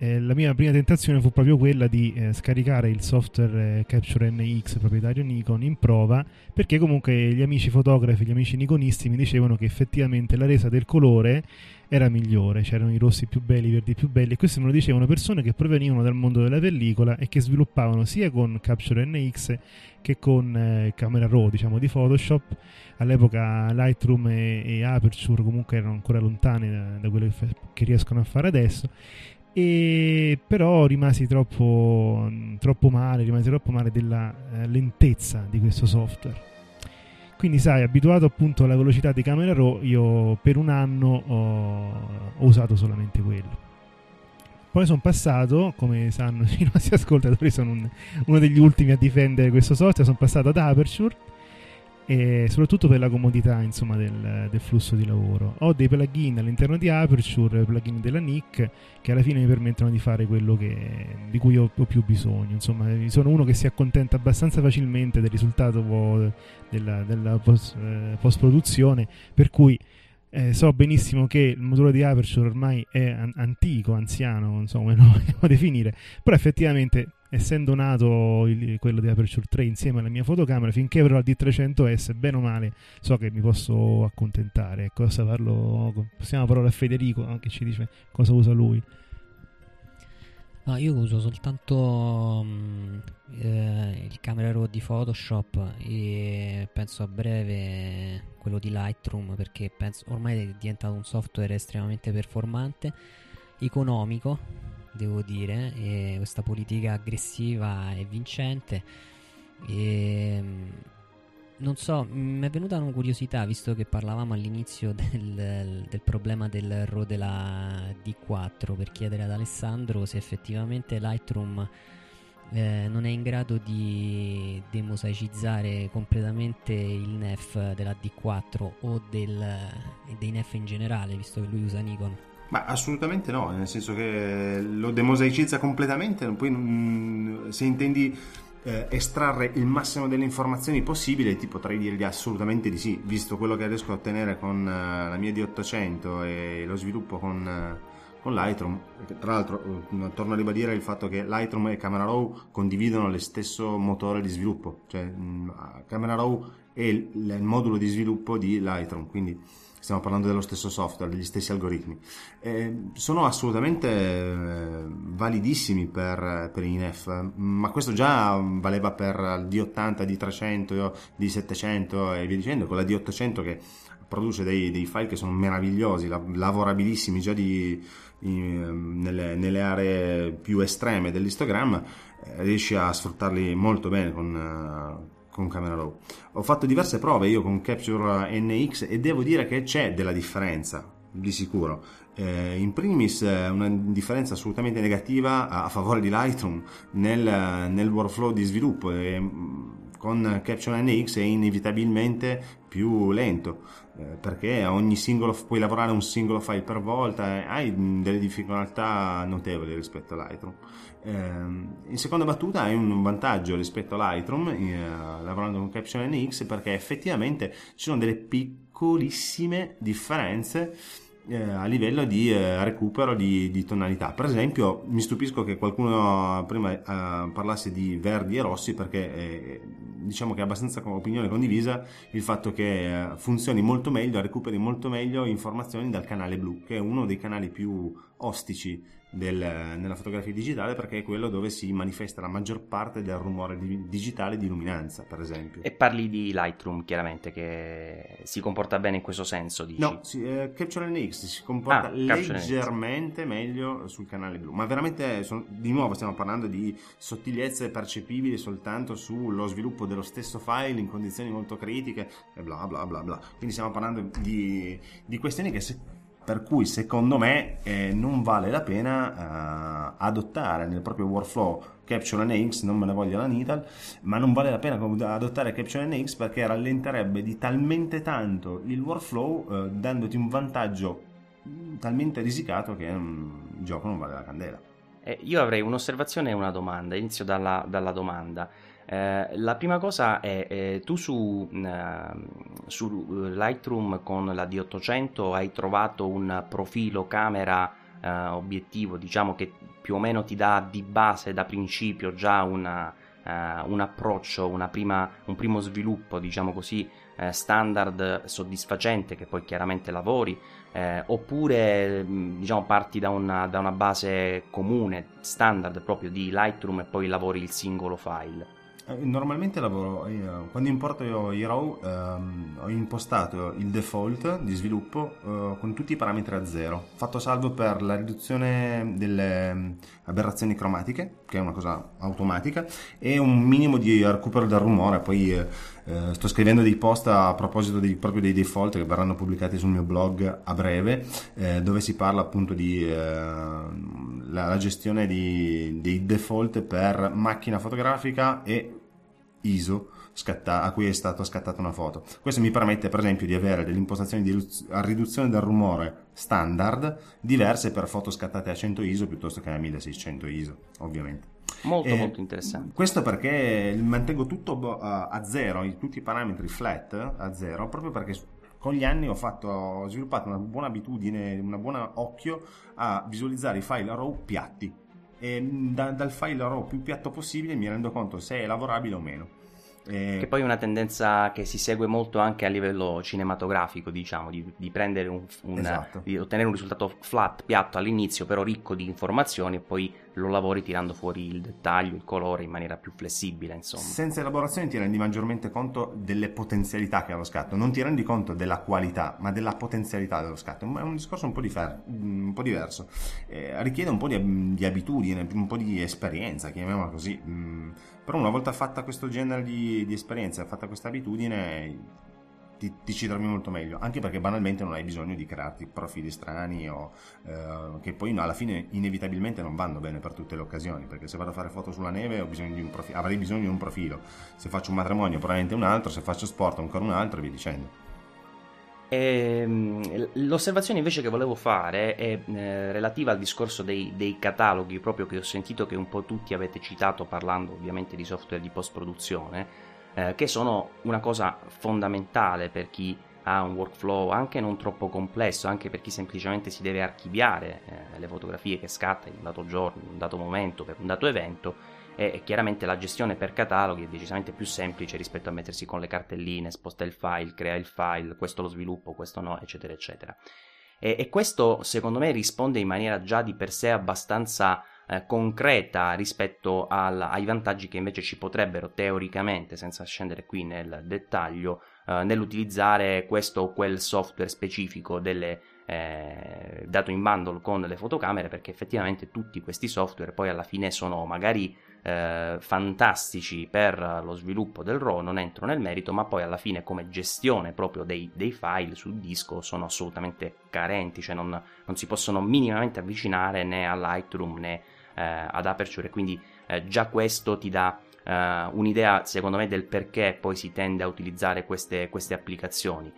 eh, la mia prima tentazione fu proprio quella di eh, scaricare il software eh, Capture NX proprietario Nikon in prova, perché comunque gli amici fotografi, gli amici nikonisti mi dicevano che effettivamente la resa del colore era migliore, c'erano i rossi più belli, i verdi più belli, e questo me lo dicevano persone che provenivano dal mondo della pellicola e che sviluppavano sia con Capture NX che con eh, Camera Raw, diciamo, di Photoshop. All'epoca Lightroom e, e Aperture comunque erano ancora lontani da, da quello che, che riescono a fare adesso e però rimasi troppo, troppo male, rimasi troppo male della eh, lentezza di questo software. Quindi sai, abituato appunto alla velocità di Camera Raw, io per un anno ho, ho usato solamente quello. poi sono passato, come sanno i nostri ascoltatori, sono un, uno degli ultimi a difendere questo software, sono passato ad Aperture e soprattutto per la comodità insomma, del, del, flusso di lavoro. Ho dei plugin all'interno di Aperture, plugin della NIC, che alla fine mi permettono di fare quello che, di cui ho, ho, più bisogno. Insomma, sono uno che si accontenta abbastanza facilmente del risultato della, della post, eh, post-produzione, per cui eh, so benissimo che il modulo di Aperture ormai è an- antico, anziano, non so come definire, però effettivamente essendo nato il, quello di Aperture 3 insieme alla mia fotocamera, finché avrò la D300S, bene o male, so che mi posso accontentare. Ecco, parlo, possiamo parlare a Federico che ci dice cosa usa lui. No, io uso soltanto um, eh, il camera raw di Photoshop e penso a breve quello di Lightroom perché penso ormai è diventato un software estremamente performante, economico, devo dire, e questa politica aggressiva è vincente e non so, mi è venuta una curiosità visto che parlavamo all'inizio del, del problema del RAW della D4 per chiedere ad Alessandro se effettivamente Lightroom eh, non è in grado di demosaicizzare completamente il NEF della D4 o del, dei NEF in generale, visto che lui usa Nikon. Ma assolutamente no, nel senso che lo demosaicizza completamente, poi se intendi eh, estrarre il massimo delle informazioni possibili, ti potrei dirgli assolutamente di sì, visto quello che riesco a ottenere con uh, la mia D800 e lo sviluppo con, uh, con Lightroom. Tra l'altro, uh, torno a ribadire il fatto che Lightroom e Camera Raw condividono lo stesso motore di sviluppo, cioè mh, Camera Raw è il, il modulo di sviluppo di Lightroom, quindi stiamo parlando dello stesso software, degli stessi algoritmi. Eh, sono assolutamente eh, validissimi per, per INF, ma questo già valeva per D80, D300, D700 e via dicendo, con la D800 che produce dei, dei file che sono meravigliosi, lavorabilissimi già di, in, nelle, nelle, aree più estreme dell'histogram, eh, riesci a sfruttarli molto bene con con Camera Raw. Ho fatto diverse prove io con Capture NX e devo dire che c'è della differenza, di sicuro. Eh, in primis eh, una differenza assolutamente negativa a, favore di Lightroom nel, nel workflow di sviluppo. E, mm, con Capture NX è inevitabilmente più lento perché ogni singolo, puoi lavorare un singolo file per volta e hai delle difficoltà notevoli rispetto a Lightroom. Ehm, in seconda battuta hai un vantaggio rispetto a Lightroom eh, lavorando con Capture NX perché effettivamente ci sono delle piccolissime differenze eh, a livello di eh, recupero di, di, tonalità. Per esempio, mi stupisco che qualcuno prima eh, parlasse di verdi e rossi perché eh, diciamo che è abbastanza opinione condivisa il fatto che eh, funzioni molto meglio, recuperi molto meglio informazioni dal canale blu, che è uno dei canali più ostici del, nella fotografia digitale perché è quello dove si manifesta la maggior parte del rumore di, digitale di luminanza, per esempio. E parli di Lightroom, chiaramente, che si comporta bene in questo senso, dici? No, sì, eh, Capture NX si comporta ah, leggermente meglio sul canale blu, ma veramente, sono, di nuovo stiamo parlando di sottigliezze percepibili soltanto sullo sviluppo dello stesso file in condizioni molto critiche e bla bla bla bla. Quindi stiamo parlando di, di questioni che se per cui secondo me eh, non vale la pena eh, adottare nel proprio workflow Capture NX, non me ne voglio la Nital, ma non vale la pena adottare Capture NX perché rallenterebbe di talmente tanto il workflow eh, dandoti un vantaggio talmente risicato che um, il gioco non vale la candela. Eh, io avrei un'osservazione e una domanda, inizio dalla, dalla domanda. Eh, la prima cosa è, eh, tu su, eh, su, Lightroom con la D800 hai trovato un profilo camera eh, obiettivo, diciamo che più o meno ti dà di base da principio già una, eh, un approccio, prima, un primo sviluppo, diciamo così, eh, standard soddisfacente che poi chiaramente lavori, oppure diciamo parti da una, da una base comune, standard proprio di Lightroom e poi lavori il singolo file. Eh, normalmente lavoro, eh, quando importo i RAW ehm, ho impostato il default di sviluppo eh, con tutti i parametri a zero, fatto salvo per la riduzione delle mm, aberrazioni cromatiche, che è una cosa automatica, e un minimo di recupero del rumore, poi eh, eh, sto scrivendo dei post a proposito dei, proprio dei default che verranno pubblicati sul mio blog a breve, eh, dove si parla appunto di la, la, gestione di, dei default per macchina fotografica e ISO scatta- a cui è stata scattata una foto. Questo mi permette per esempio di avere delle impostazioni di riduzione del rumore standard diverse per foto scattate a 100 ISO piuttosto che a 1600 ISO, ovviamente. Molto, eh, molto interessante. Questo perché mantengo tutto a zero, tutti i parametri flat a zero, proprio perché con gli anni ho, fatto, ho sviluppato una buona abitudine, un buon occhio a visualizzare i file RAW piatti e da, dal file RAW più piatto possibile mi rendo conto se è lavorabile o meno. Eh... Che poi è una tendenza che si segue molto anche a livello cinematografico, diciamo, di, di prendere un, un esatto. di ottenere un risultato flat, piatto all'inizio, però ricco di informazioni e poi lo lavori tirando fuori il dettaglio, il colore in maniera più flessibile, insomma. Senza elaborazione ti rendi maggiormente conto delle potenzialità che ha lo scatto, non ti rendi conto della qualità, ma della potenzialità dello scatto. È un discorso un po', differ- un po diverso, eh, richiede un po' di, di, abitudine, un po' di esperienza, chiamiamola così. Mm, però una volta fatta questo genere di, di esperienza, fatta questa abitudine, ti, ti, ci trovi molto meglio, anche perché banalmente non hai bisogno di crearti profili strani o eh, che poi alla fine inevitabilmente non vanno bene per tutte le occasioni, perché se vado a fare foto sulla neve bisogno profi- avrei bisogno di un profilo, se faccio un matrimonio probabilmente un altro, se faccio sport ancora un altro e via dicendo. E, ehm, l'osservazione invece che volevo fare è eh, relativa al discorso dei, dei, cataloghi, proprio che ho sentito che un po' tutti avete citato parlando ovviamente di software di post produzione eh, che sono una cosa fondamentale per chi ha un workflow anche non troppo complesso, anche per chi semplicemente si deve archiviare eh, le fotografie che scatta in un dato giorno, in un dato momento, per un dato evento, e chiaramente la gestione per cataloghi è decisamente più semplice rispetto a mettersi con le cartelline, sposta il file, crea il file, questo lo sviluppo, questo no, eccetera, eccetera. E, e questo secondo me risponde in maniera già di per sé abbastanza eh, concreta rispetto al, ai vantaggi che invece ci potrebbero teoricamente, senza scendere qui nel dettaglio, eh, nell'utilizzare questo o quel software specifico delle, eh, dato in bundle con le fotocamere perché effettivamente tutti questi software poi alla fine sono magari eh, fantastici per lo sviluppo del RAW, non entro nel merito, ma poi alla fine come gestione proprio dei, dei file sul disco sono assolutamente carenti, cioè non, non, si possono minimamente avvicinare né a Lightroom né eh, ad Aperture quindi eh, già questo ti dà eh, un'idea secondo me del perché poi si tende a utilizzare queste, queste applicazioni.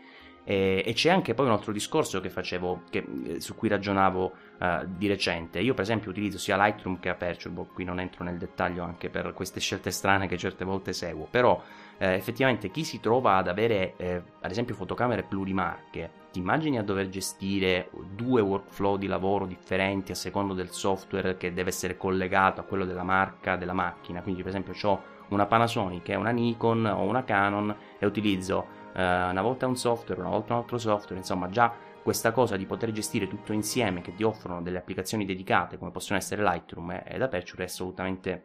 E, e, c'è anche poi un altro discorso che facevo, che, eh, su cui ragionavo uh, di recente. Io, per esempio, utilizzo sia Lightroom che Aperture. Qui non entro nel dettaglio anche per queste scelte strane che certe volte seguo. Però, eh, effettivamente, chi si trova ad avere, eh, ad esempio, fotocamere plurimarche, ti immagini a dover gestire due workflow di lavoro differenti a secondo del software che deve essere collegato a quello della marca della macchina. Quindi, per esempio, ho una Panasonic una Nikon o una Canon e utilizzo eh, una volta un software, una volta un altro software, insomma già questa cosa di poter gestire tutto insieme che ti offrono delle applicazioni dedicate come possono essere Lightroom ed Aperture è assolutamente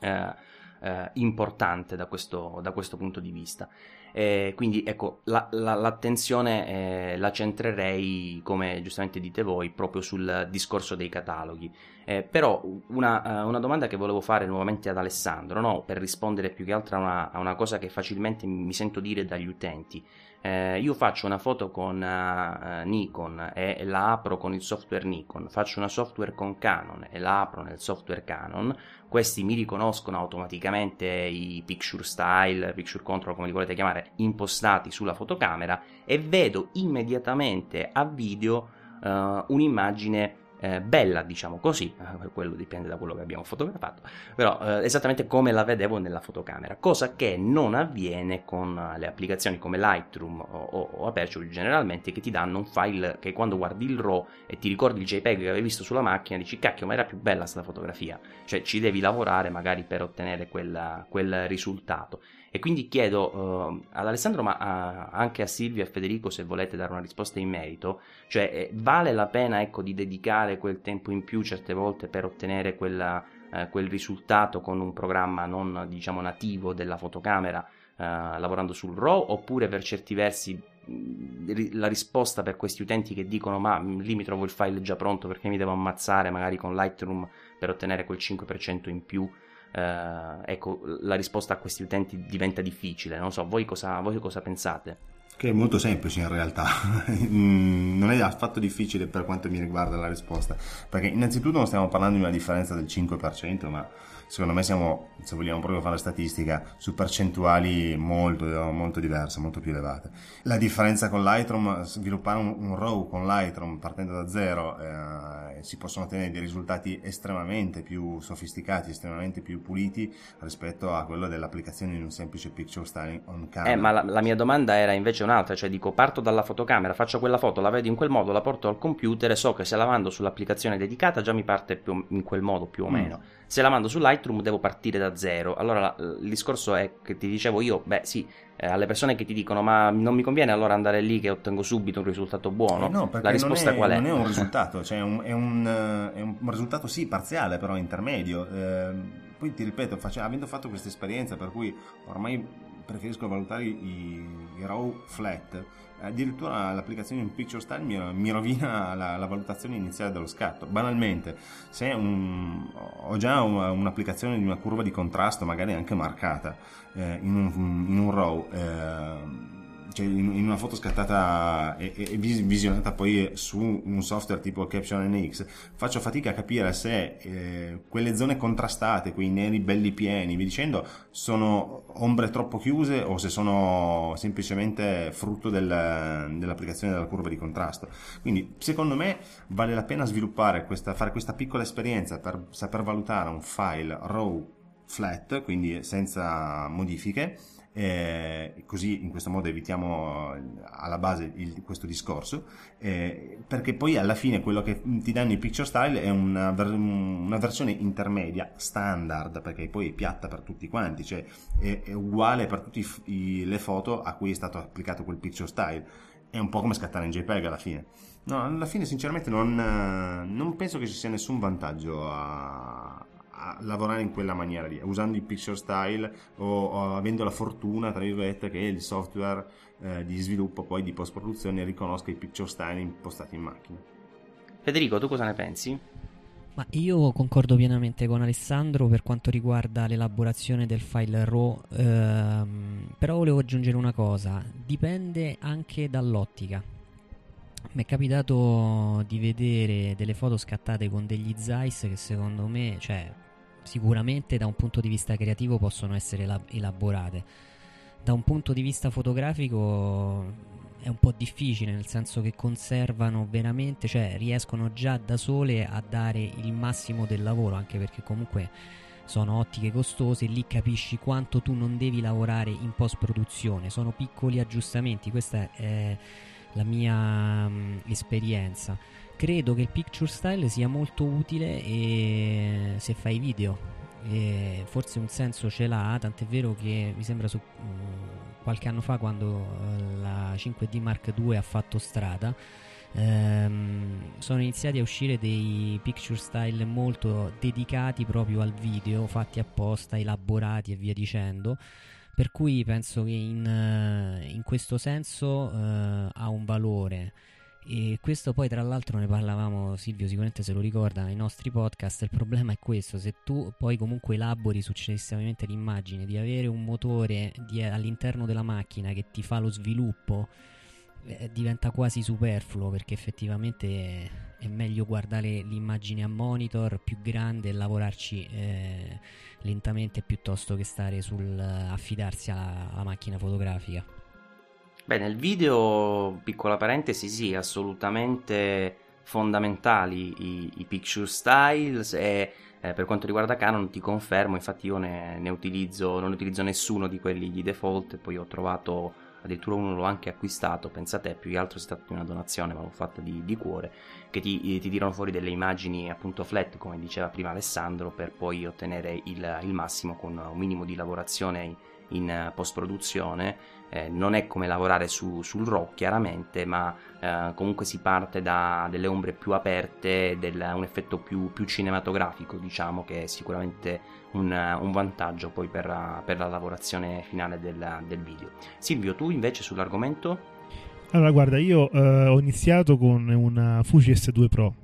eh, eh, importante da questo, da questo punto di vista. Eh, quindi ecco, la, la, l'attenzione eh, la centrerei, come giustamente dite voi, proprio sul discorso dei cataloghi. Eh, però una, uh, una, domanda che volevo fare nuovamente ad Alessandro, no? per rispondere più che altro a una, a una cosa che facilmente mi sento dire dagli utenti. Eh, io faccio una foto con uh, Nikon e la apro con il software Nikon, faccio una software con Canon e la apro nel software Canon, questi mi riconoscono automaticamente i picture style, picture control come li volete chiamare, impostati sulla fotocamera e vedo immediatamente a video uh, un'immagine eh, bella, diciamo così, eh, quello dipende da quello che abbiamo fotografato, però eh, esattamente come la vedevo nella fotocamera, cosa che non avviene con le applicazioni come Lightroom o, o, o Aperture generalmente che ti danno un file che quando guardi il RAW e ti ricordi il JPEG che avevi visto sulla macchina dici cacchio ma era più bella questa fotografia, cioè ci devi lavorare magari per ottenere quella, quel risultato. E quindi chiedo uh, ad Alessandro, ma a, anche a Silvio e a Federico, se volete dare una risposta in merito, cioè eh, vale la pena ecco, di dedicare quel tempo in più certe volte per ottenere quella, eh, quel risultato con un programma non diciamo nativo della fotocamera eh, lavorando sul RAW? Oppure per certi versi la risposta per questi utenti che dicono ma lì mi trovo il file già pronto perché mi devo ammazzare magari con Lightroom per ottenere quel 5% in più eh, ecco la risposta a questi utenti diventa difficile non so voi cosa, voi cosa pensate? Che è molto semplice in realtà, mm, non è affatto difficile per quanto mi riguarda la risposta, perché innanzitutto non stiamo parlando di una differenza del 5%, ma secondo me siamo, se vogliamo proprio fare statistica, su percentuali molto, molto diverse, molto più elevate. La differenza con Lightroom, sviluppare un, un RAW con Lightroom partendo da zero, eh, si possono ottenere dei risultati estremamente più sofisticati, estremamente più puliti rispetto a quello dell'applicazione di un semplice picture styling on camera. Eh, ma la, la mia domanda era invece un'altra, cioè dico parto dalla fotocamera, faccio quella foto, la vedo in quel modo, la porto al computer e so che se la mando sull'applicazione dedicata già mi parte più, in quel modo più o mm. meno. Mm se la mando su Lightroom devo partire da zero. Allora il discorso è che ti dicevo io, beh sì, eh, alle persone che ti dicono ma non mi conviene allora andare lì che ottengo subito un risultato buono. Eh no, la risposta è, qual è? Non è un risultato, cioè un, è, un, è, un, risultato sì parziale però intermedio. Eh, poi ti ripeto, face, avendo fatto questa esperienza per cui ormai preferisco valutare i, i RAW flat addirittura l'applicazione in Picture Style mi, mi rovina la, la, valutazione iniziale dello scatto. Banalmente, se un, ho già un, un'applicazione di una curva di contrasto, magari anche marcata, eh, in, un, in, un, RAW, eh, cioè in, in, una foto scattata e, e, visionata poi su un software tipo Caption NX, faccio fatica a capire se eh, quelle zone contrastate, quei neri belli pieni, vi dicendo, sono ombre troppo chiuse o se sono semplicemente frutto del, dell'applicazione della curva di contrasto. Quindi, secondo me, vale la pena sviluppare questa, fare questa piccola esperienza per saper valutare un file RAW flat, quindi senza modifiche eh, così in questo modo evitiamo eh, alla base il, questo discorso, eh, perché poi alla fine quello che ti danno i picture style è una, una, versione intermedia, standard, perché poi è piatta per tutti quanti, cioè è, è uguale per tutte le foto a cui è stato applicato quel picture style. È un po' come scattare in JPEG alla fine. No, alla fine sinceramente non, non penso che ci sia nessun vantaggio a, a lavorare in quella maniera lì, usando il picture style o, o avendo la fortuna, tra virgolette, che il software eh, di sviluppo poi di post produzione riconosca i picture style impostati in macchina. Federico, tu cosa ne pensi? Ma io concordo pienamente con Alessandro per quanto riguarda l'elaborazione del file RAW, ehm, però volevo aggiungere una cosa, dipende anche dall'ottica. Mi è capitato di vedere delle foto scattate con degli Zeiss che secondo me, cioè sicuramente da un punto di vista creativo possono essere elaborate. Da un punto di vista fotografico è un po' difficile, nel senso che conservano veramente, cioè riescono già da sole a dare il massimo del lavoro, anche perché comunque sono ottiche costose, lì capisci quanto tu non devi lavorare in post produzione, sono piccoli aggiustamenti, questa è la mia mh, esperienza credo che il picture style sia molto utile e se fai video e forse un senso ce l'ha tant'è vero che mi sembra su uh, qualche anno fa quando uh, la 5D Mark II ha fatto strada um, sono iniziati a uscire dei picture style molto dedicati proprio al video fatti apposta elaborati e via dicendo. Per cui penso che in, uh, in questo senso ha un valore e questo poi tra l'altro ne parlavamo, Silvio sicuramente se lo ricorda, nei nostri podcast, il problema è questo, se tu poi comunque elabori successivamente l'immagine di avere un motore di, all'interno della macchina che ti fa lo sviluppo, eh, diventa quasi superfluo perché effettivamente è meglio guardare l'immagine a monitor più grande e lavorarci eh, lentamente piuttosto che stare sul affidarsi alla, alla macchina fotografica. Beh, nel video, piccola parentesi, sì, assolutamente fondamentali i, i picture styles e eh, per quanto riguarda Canon ti confermo, infatti io ne, ne, utilizzo, non utilizzo nessuno di quelli di default, poi ho trovato addirittura uno l'ho anche acquistato, pensate, più che altro è stata una donazione, ma l'ho fatta di, di cuore, che ti, ti, tirano fuori delle immagini appunto flat, come diceva prima Alessandro, per poi ottenere il, il massimo con un minimo di lavorazione in post produzione eh, non è come lavorare su, sul RAW chiaramente, ma eh, comunque si parte da delle ombre più aperte, del, un effetto più, più, cinematografico, diciamo, che è sicuramente un, un vantaggio poi per, per, la lavorazione finale del, del, video. Silvio, tu invece sull'argomento? Allora, guarda, io eh, ho iniziato con una Fuji S2 Pro.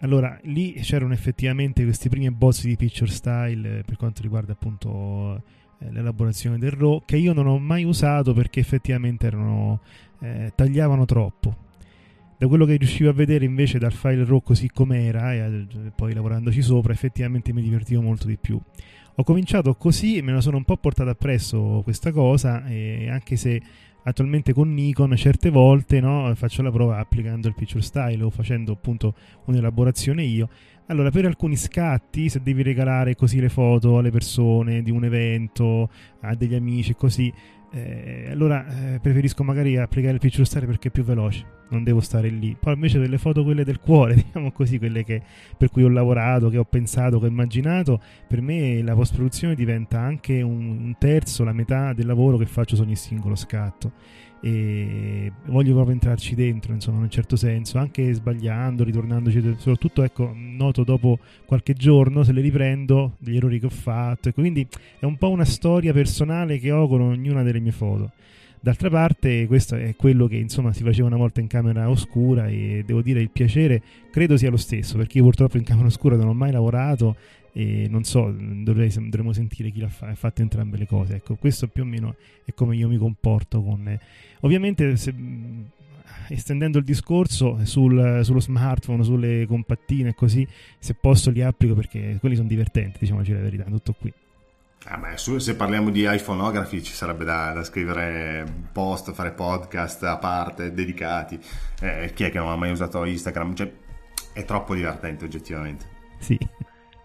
Allora, lì c'erano effettivamente questi primi bozzi di picture style eh, per quanto riguarda appunto l'elaborazione del RAW che io non ho mai usato perché effettivamente erano, eh, tagliavano troppo. Da quello che riuscivo a vedere invece dal file RAW così com'era e eh, poi lavorandoci sopra effettivamente mi divertivo molto di più. Ho cominciato così e me la sono un po' portata appresso questa cosa e anche se attualmente con Nikon certe volte no, faccio la prova applicando il picture style o facendo appunto un'elaborazione io. Allora, per alcuni scatti, se devi regalare così le foto alle persone di un evento, a degli amici, così, eh, allora eh, preferisco magari applicare il picture style perché è più veloce, non devo stare lì. Poi invece per le foto quelle del cuore, diciamo così, quelle che, per cui ho lavorato, che ho pensato, che ho immaginato, per me la post produzione diventa anche un, un terzo, la metà del lavoro che faccio su ogni singolo scatto e voglio proprio entrarci dentro insomma in un certo senso anche sbagliando ritornandoci soprattutto ecco noto dopo qualche giorno se le riprendo degli errori che ho fatto e quindi è un po' una storia personale che ho con ognuna delle mie foto. D'altra parte, questo è quello che insomma si faceva una volta in camera oscura e devo dire il piacere credo sia lo stesso, perché io purtroppo in camera oscura non ho mai lavorato e non so, dovrei, dovremmo sentire chi l'ha fa, fatto entrambe le cose. Ecco, questo più o meno è come io mi comporto con... Eh. Ovviamente se, estendendo il discorso sul, sullo smartphone, sulle compattine e così, se posso li applico perché quelli sono divertenti, diciamoci la verità, tutto qui. Ah beh, se parliamo di iPhoneography ci sarebbe da, da, scrivere post, fare podcast a parte, dedicati. Eh, chi è che non ha mai usato Instagram? Cioè, è troppo divertente oggettivamente. Sì.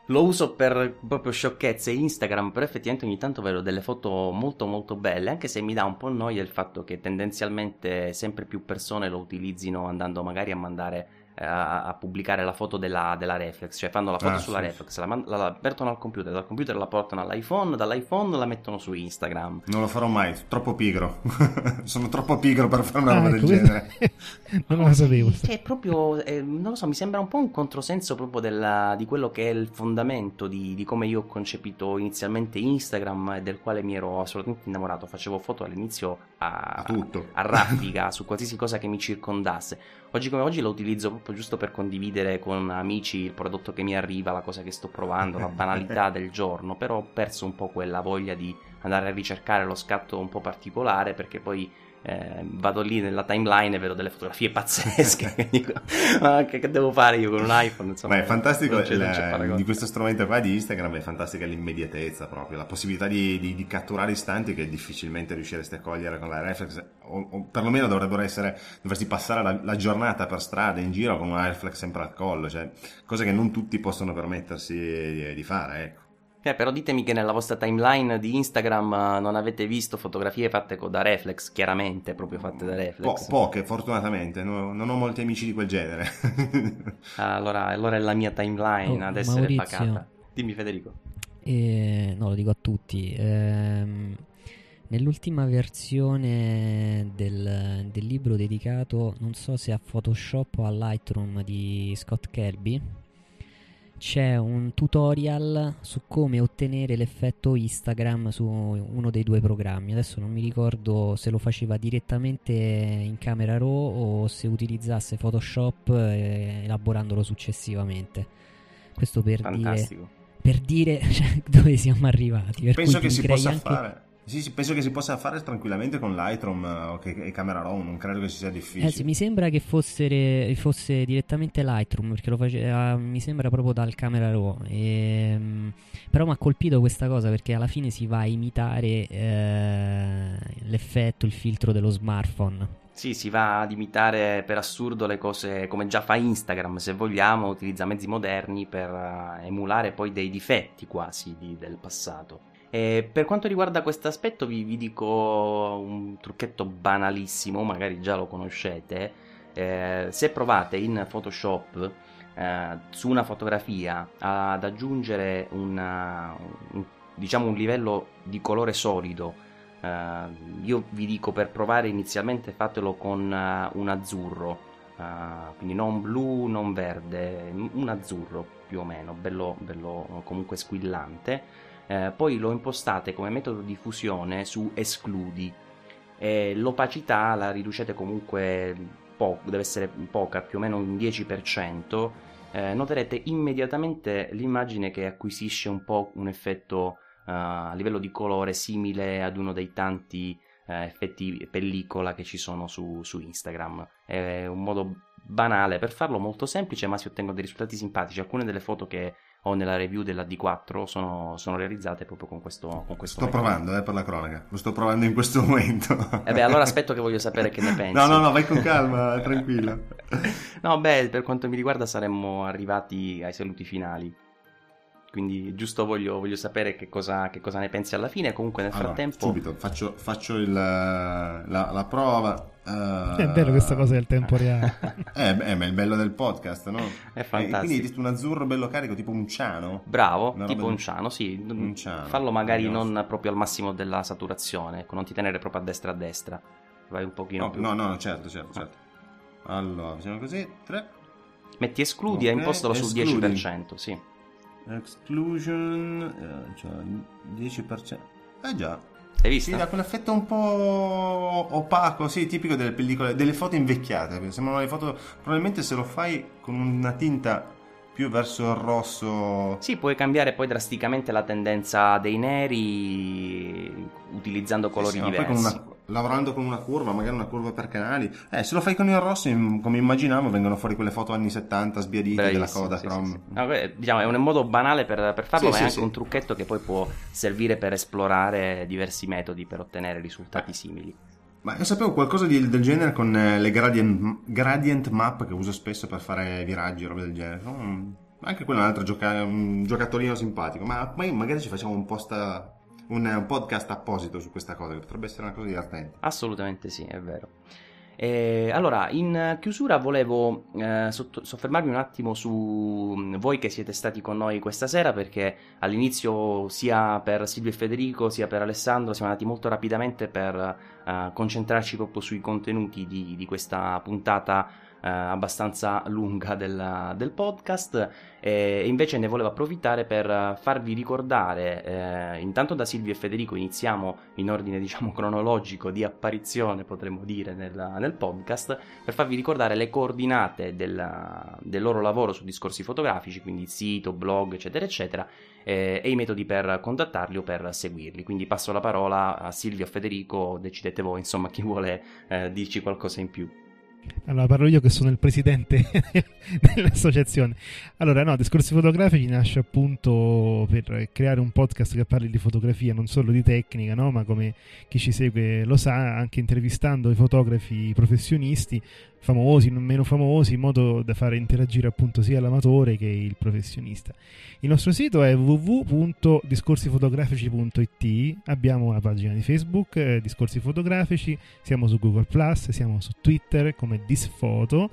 Lo uso per proprio sciocchezze Instagram, però effettivamente ogni tanto vedo delle foto molto molto belle, anche se mi dà un po' noia il fatto che tendenzialmente sempre più persone lo utilizzino andando magari a mandare a, a, pubblicare la foto della, della, reflex, cioè fanno la foto ah, sulla sì. reflex, la, la, la, mettono al computer, dal computer la portano all'iPhone, dall'iPhone la mettono su Instagram. Non lo farò mai, troppo pigro. Sono troppo pigro per fare una ah, roba ecco, del genere. non lo sapevo. Cioè, proprio, eh, non lo so, mi sembra un po' un controsenso proprio della, di quello che è il fondamento di, di, come io ho concepito inizialmente Instagram e del quale mi ero assolutamente innamorato. Facevo foto all'inizio a, a, a raffica su qualsiasi cosa che mi circondasse oggi come oggi lo utilizzo proprio giusto per condividere con amici il prodotto che mi arriva, la cosa che sto provando, la banalità del giorno, però ho perso un po' quella voglia di andare a ricercare lo scatto un po' particolare perché poi eh, vado lì nella timeline e vedo delle fotografie pazzesche che dico ma che, che, devo fare io con un iPhone? Insomma, ma è fantastico il, di questo strumento qua di Instagram è fantastica l'immediatezza proprio la possibilità di, di, di catturare istanti che difficilmente riuscireste a cogliere con la reflex o, o perlomeno dovrebbero essere dovresti passare la, la, giornata per strada in giro con una reflex sempre al collo cioè cose che non tutti possono permettersi di, di fare ecco eh, però ditemi che nella vostra timeline di Instagram uh, non avete visto fotografie fatte da reflex, chiaramente proprio fatte da reflex. Po- poche, fortunatamente, no, non ho molti amici di quel genere. allora, allora, è la mia timeline oh, ad essere Maurizio, pacata. Dimmi Federico. Eh, no, lo dico a tutti. Ehm, nell'ultima versione del, del libro dedicato, non so se a Photoshop o a Lightroom di Scott Kelby, c'è un tutorial su come ottenere l'effetto Instagram su uno dei due programmi. Adesso non mi ricordo se lo faceva direttamente in Camera Raw o se utilizzasse Photoshop eh, elaborandolo successivamente. Questo per Fantastico. dire per dire cioè, dove siamo arrivati. Penso che si possa anche... fare. Sì, sì, penso che si possa fare tranquillamente con Lightroom eh, e Camera Raw, non credo che sia difficile. Eh sì, mi sembra che fosse, fosse direttamente Lightroom, perché lo faceva, mi sembra proprio dal Camera Raw. E, ehm, però mi ha colpito questa cosa perché alla fine si va a imitare eh, l'effetto, il filtro dello smartphone. Sì, si va ad imitare per assurdo le cose come già fa Instagram, se vogliamo, utilizza mezzi moderni per uh, emulare poi dei difetti quasi di, del passato. E per quanto riguarda questo aspetto vi, vi, dico un trucchetto banalissimo, magari già lo conoscete. Eh, se provate in Photoshop eh, su una fotografia ad aggiungere una, un diciamo un livello di colore solido. Uh, io vi dico per provare inizialmente fatelo con uh, un azzurro, uh, quindi non blu, non verde, un azzurro più o meno, bello, bello comunque squillante. Poi lo impostate come metodo di fusione su escludi e l'opacità la riducete comunque po- deve essere poca, più o meno un 10%, eh, noterete immediatamente l'immagine che acquisisce un po' un effetto uh, a livello di colore simile ad uno dei tanti uh, effetti pellicola che ci sono su, su Instagram. È un modo banale per farlo, molto semplice, ma si ottengono dei risultati simpatici. Alcune delle foto che o nella review della D4 sono, sono realizzate proprio con questo, con questo sto metodo. provando eh, per la cronaca. Lo sto provando in questo momento. E eh beh allora aspetto che voglio sapere che ne pensi. No no no vai con calma tranquillo no beh per quanto mi riguarda saremmo arrivati ai saluti finali quindi giusto voglio, voglio sapere che cosa, che cosa, ne pensi alla fine. Comunque nel allora, frattempo... Subito, faccio, faccio il, la, la, prova. Uh... È bello questa cosa del tempo reale. eh, beh, ma è il bello del podcast, no? È fantastico. Quindi un azzurro bello carico, tipo un ciano. Bravo, tipo un ciano, sì. Un ciano. Fallo magari non proprio al massimo della saturazione, ecco, non ti tenere proprio a destra a destra. Vai un pochino no, più... No, no, certo, certo, certo. Allora, facciamo così, 3. Metti escludi okay. e impostalo sul 10%, sì. Exclusion, eh, cioè 10%. Eh già. Hai visto? Sì, dà quell'effetto un po' opaco, sì, tipico delle pellicole, delle foto invecchiate. Sembrano le foto. Probabilmente se lo fai con una tinta più verso il rosso. Sì, puoi cambiare poi drasticamente la tendenza dei neri utilizzando colori sì, sì, diversi. Con una, lavorando con una curva, magari una curva per canali. Eh, se lo fai con il rosso, come immaginavo, vengono fuori quelle foto anni 70 sbiadite Bravissimo, della coda sì, Chrome. Sì, sì. No, diciamo, è un modo banale per, per farlo, ma è anche un trucchetto che poi può servire per esplorare diversi metodi per ottenere risultati eh. simili. Ma io sapevo qualcosa di, del genere con eh, le gradient, gradient, map che uso spesso per fare viraggi e robe del genere. No? Anche quello è un altro gioca- un giocattolino simpatico, ma poi magari ci facciamo un post un, un podcast apposito su questa cosa, che potrebbe essere una cosa divertente. Assolutamente sì, è vero. E, allora, in chiusura volevo eh, soffermarmi un attimo su mm, voi che siete stati con noi questa sera perché all'inizio sia per Silvio e Federico sia per Alessandro siamo andati molto rapidamente per eh, concentrarci proprio sui contenuti di, di questa puntata eh, abbastanza lunga del, del podcast e invece ne volevo approfittare per farvi ricordare eh, intanto da Silvio e Federico iniziamo in ordine diciamo cronologico di apparizione potremmo dire nel, nel podcast per farvi ricordare le coordinate del, del loro lavoro su discorsi fotografici quindi sito, blog eccetera eccetera eh, e i metodi per contattarli o per seguirli. Quindi passo la parola a Silvio e Federico decidete voi insomma chi vuole eh, dirci qualcosa in più allora, parlo io che sono il presidente dell'associazione. Allora, no, Discorsi Fotografici nasce appunto per creare un podcast che parli di fotografia, non solo di tecnica, no? ma come chi ci segue lo sa, anche intervistando i fotografi professionisti famosi, non meno famosi, in modo da fare interagire appunto sia l'amatore che il professionista. Il nostro sito è www.discorsifotografici.it, abbiamo una pagina di Facebook, eh, Discorsi Fotografici, siamo su Google ⁇ siamo su Twitter come Disfoto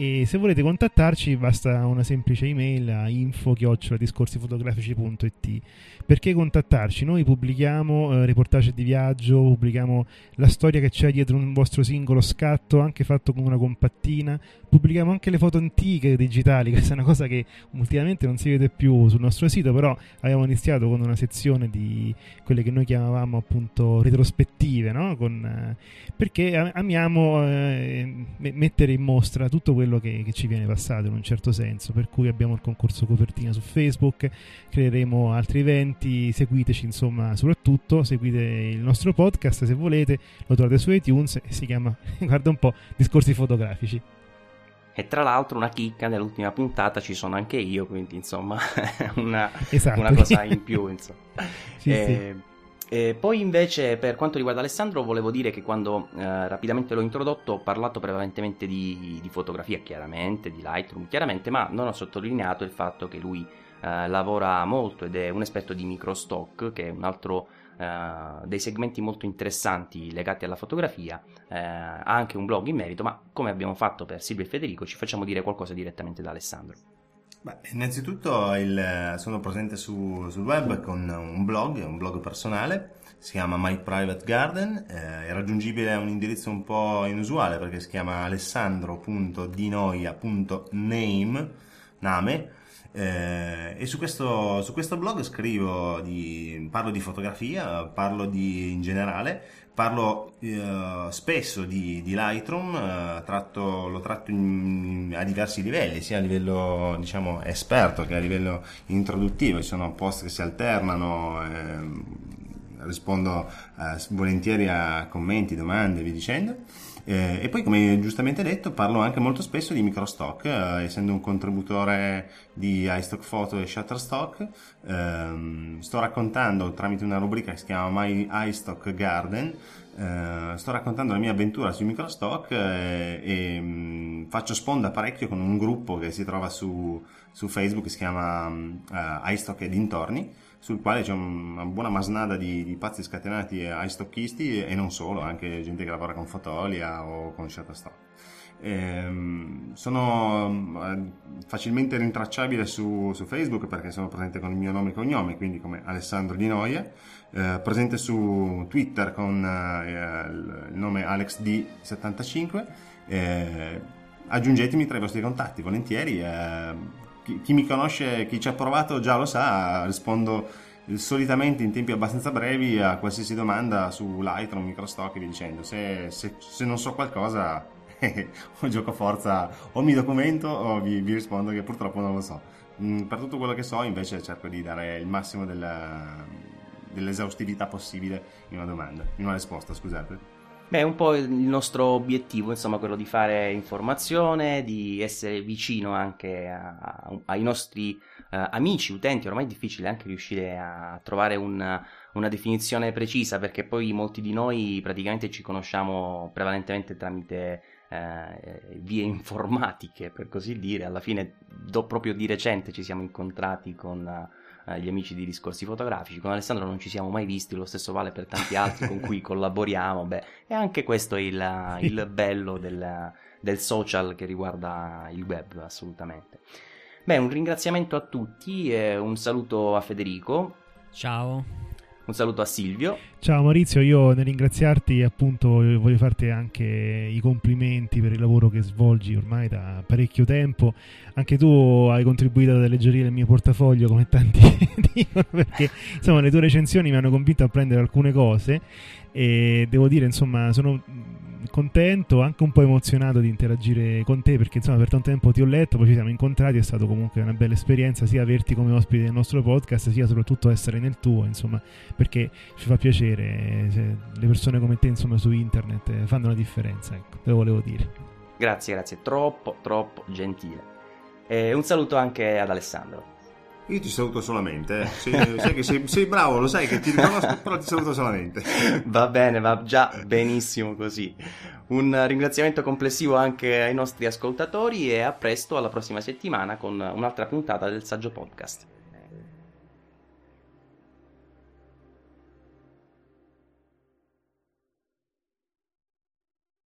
e se volete contattarci basta una semplice email a info-discorsifotografici.it perché contattarci? Noi pubblichiamo eh, reportage di viaggio, pubblichiamo la storia che c'è dietro un vostro singolo scatto, anche fatto con una compattina, pubblichiamo anche le foto antiche digitali, questa è una cosa che ultimamente non si vede più sul nostro sito, però abbiamo iniziato con una sezione di quelle che noi chiamavamo appunto retrospettive, no? con, eh, perché amiamo eh, mettere in mostra tutto quello che, che, ci viene passato in un certo senso. Per cui abbiamo il concorso copertina su Facebook, creeremo altri eventi, seguiteci insomma soprattutto, seguite il nostro podcast se volete, lo trovate su iTunes e si chiama, guarda un po', Discorsi fotografici. E tra l'altro una chicca, nell'ultima puntata ci sono anche io, quindi insomma una, esatto. una cosa in più. Sì, eh, sì. E poi invece per quanto riguarda Alessandro volevo dire che quando eh, rapidamente l'ho introdotto ho parlato prevalentemente di, di, fotografia chiaramente, di Lightroom chiaramente, ma non ho sottolineato il fatto che lui eh, lavora molto ed è un esperto di microstock che è un altro eh, dei segmenti molto interessanti legati alla fotografia, eh, ha anche un blog in merito, ma come abbiamo fatto per Silvio e Federico ci facciamo dire qualcosa direttamente da Alessandro. Beh, innanzitutto il, sono presente su, sul web con un blog, un blog personale, si chiama My Private Garden, eh, è raggiungibile a un indirizzo un po' inusuale perché si chiama alessandro.dinoia.name, name, eh, e su questo, su questo blog scrivo di, parlo di fotografia, parlo di, in generale, parlo eh, spesso di, di Lightroom, eh, tratto, lo tratto in, a diversi livelli, sia a livello diciamo, esperto che a livello introduttivo, ci sono post che si alternano, ehm, rispondo eh, volentieri a commenti, domande, vi dicendo. Eh, e poi, come giustamente detto, parlo anche molto spesso di microstock, eh, essendo un contributore di iStock Photo e Shutterstock. Ehm, sto raccontando tramite una rubrica che si chiama My iStock Garden. Eh, sto raccontando la mia avventura sui microstock eh, e mh, mm, faccio sponda parecchio con un gruppo che si trova su, su Facebook che si chiama uh, iStock e dintorni sul quale c'è una buona masnada di, di pazzi scatenati ai stocchisti e non solo, anche gente che lavora con Fotolia o con Shutterstock. Ehm, sono eh, facilmente rintracciabile su, su, Facebook perché sono presente con il mio nome e cognome, quindi come Alessandro Di Noia, eh, presente su Twitter con eh, il nome AlexD75. Eh, aggiungetemi tra i vostri contatti volentieri eh, chi, chi mi conosce, chi ci ha provato già lo sa, rispondo solitamente in tempi abbastanza brevi a qualsiasi domanda su Lightroom, Microstock e via dicendo. Se, se, se non so qualcosa, o gioco forza, o mi documento o vi, vi, rispondo che purtroppo non lo so. Mm, per tutto quello che so, invece, cerco di dare il massimo della, dell'esaustività possibile in una domanda, in una risposta, scusate. Beh, è un po' il nostro obiettivo, insomma, quello di fare informazione, di essere vicino anche a, a, ai nostri uh, amici, utenti. Ormai è difficile anche riuscire a trovare un, una definizione precisa perché poi molti di noi praticamente ci conosciamo prevalentemente tramite eh, vie informatiche, per così dire. Alla fine, do, proprio di recente ci siamo incontrati con eh, gli amici di discorsi fotografici. Con Alessandro non ci siamo mai visti, lo stesso vale per tanti altri con cui collaboriamo. Beh, e anche questo è il, il bello del, del social che riguarda il web, assolutamente. Beh, un ringraziamento a tutti e un saluto a Federico. Ciao. Un saluto a Silvio. Ciao Maurizio, io nel ringraziarti appunto voglio farti anche i complimenti per il lavoro che svolgi ormai da parecchio tempo. Anche tu hai contribuito ad alleggerire il mio portafoglio come tanti dicono perché insomma le tue recensioni mi hanno convinto a prendere alcune cose e devo dire insomma sono contento, anche un po' emozionato di interagire con te perché insomma per tanto tempo ti ho letto, poi ci siamo incontrati, è stato comunque una bella esperienza sia averti come ospite del nostro podcast sia soprattutto essere nel tuo, insomma, perché ci fa piacere le persone come te insomma su internet eh, fanno la differenza, ecco, te lo volevo dire. Grazie, grazie, troppo, troppo gentile. E un saluto anche ad Alessandro. Io ti saluto solamente, eh. sei, sai che sei, sei, bravo, lo sai che ti riconosco, però ti saluto solamente. Va bene, va già benissimo così. Un ringraziamento complessivo anche ai nostri ascoltatori e a presto alla prossima settimana con un'altra puntata del Saggio Podcast.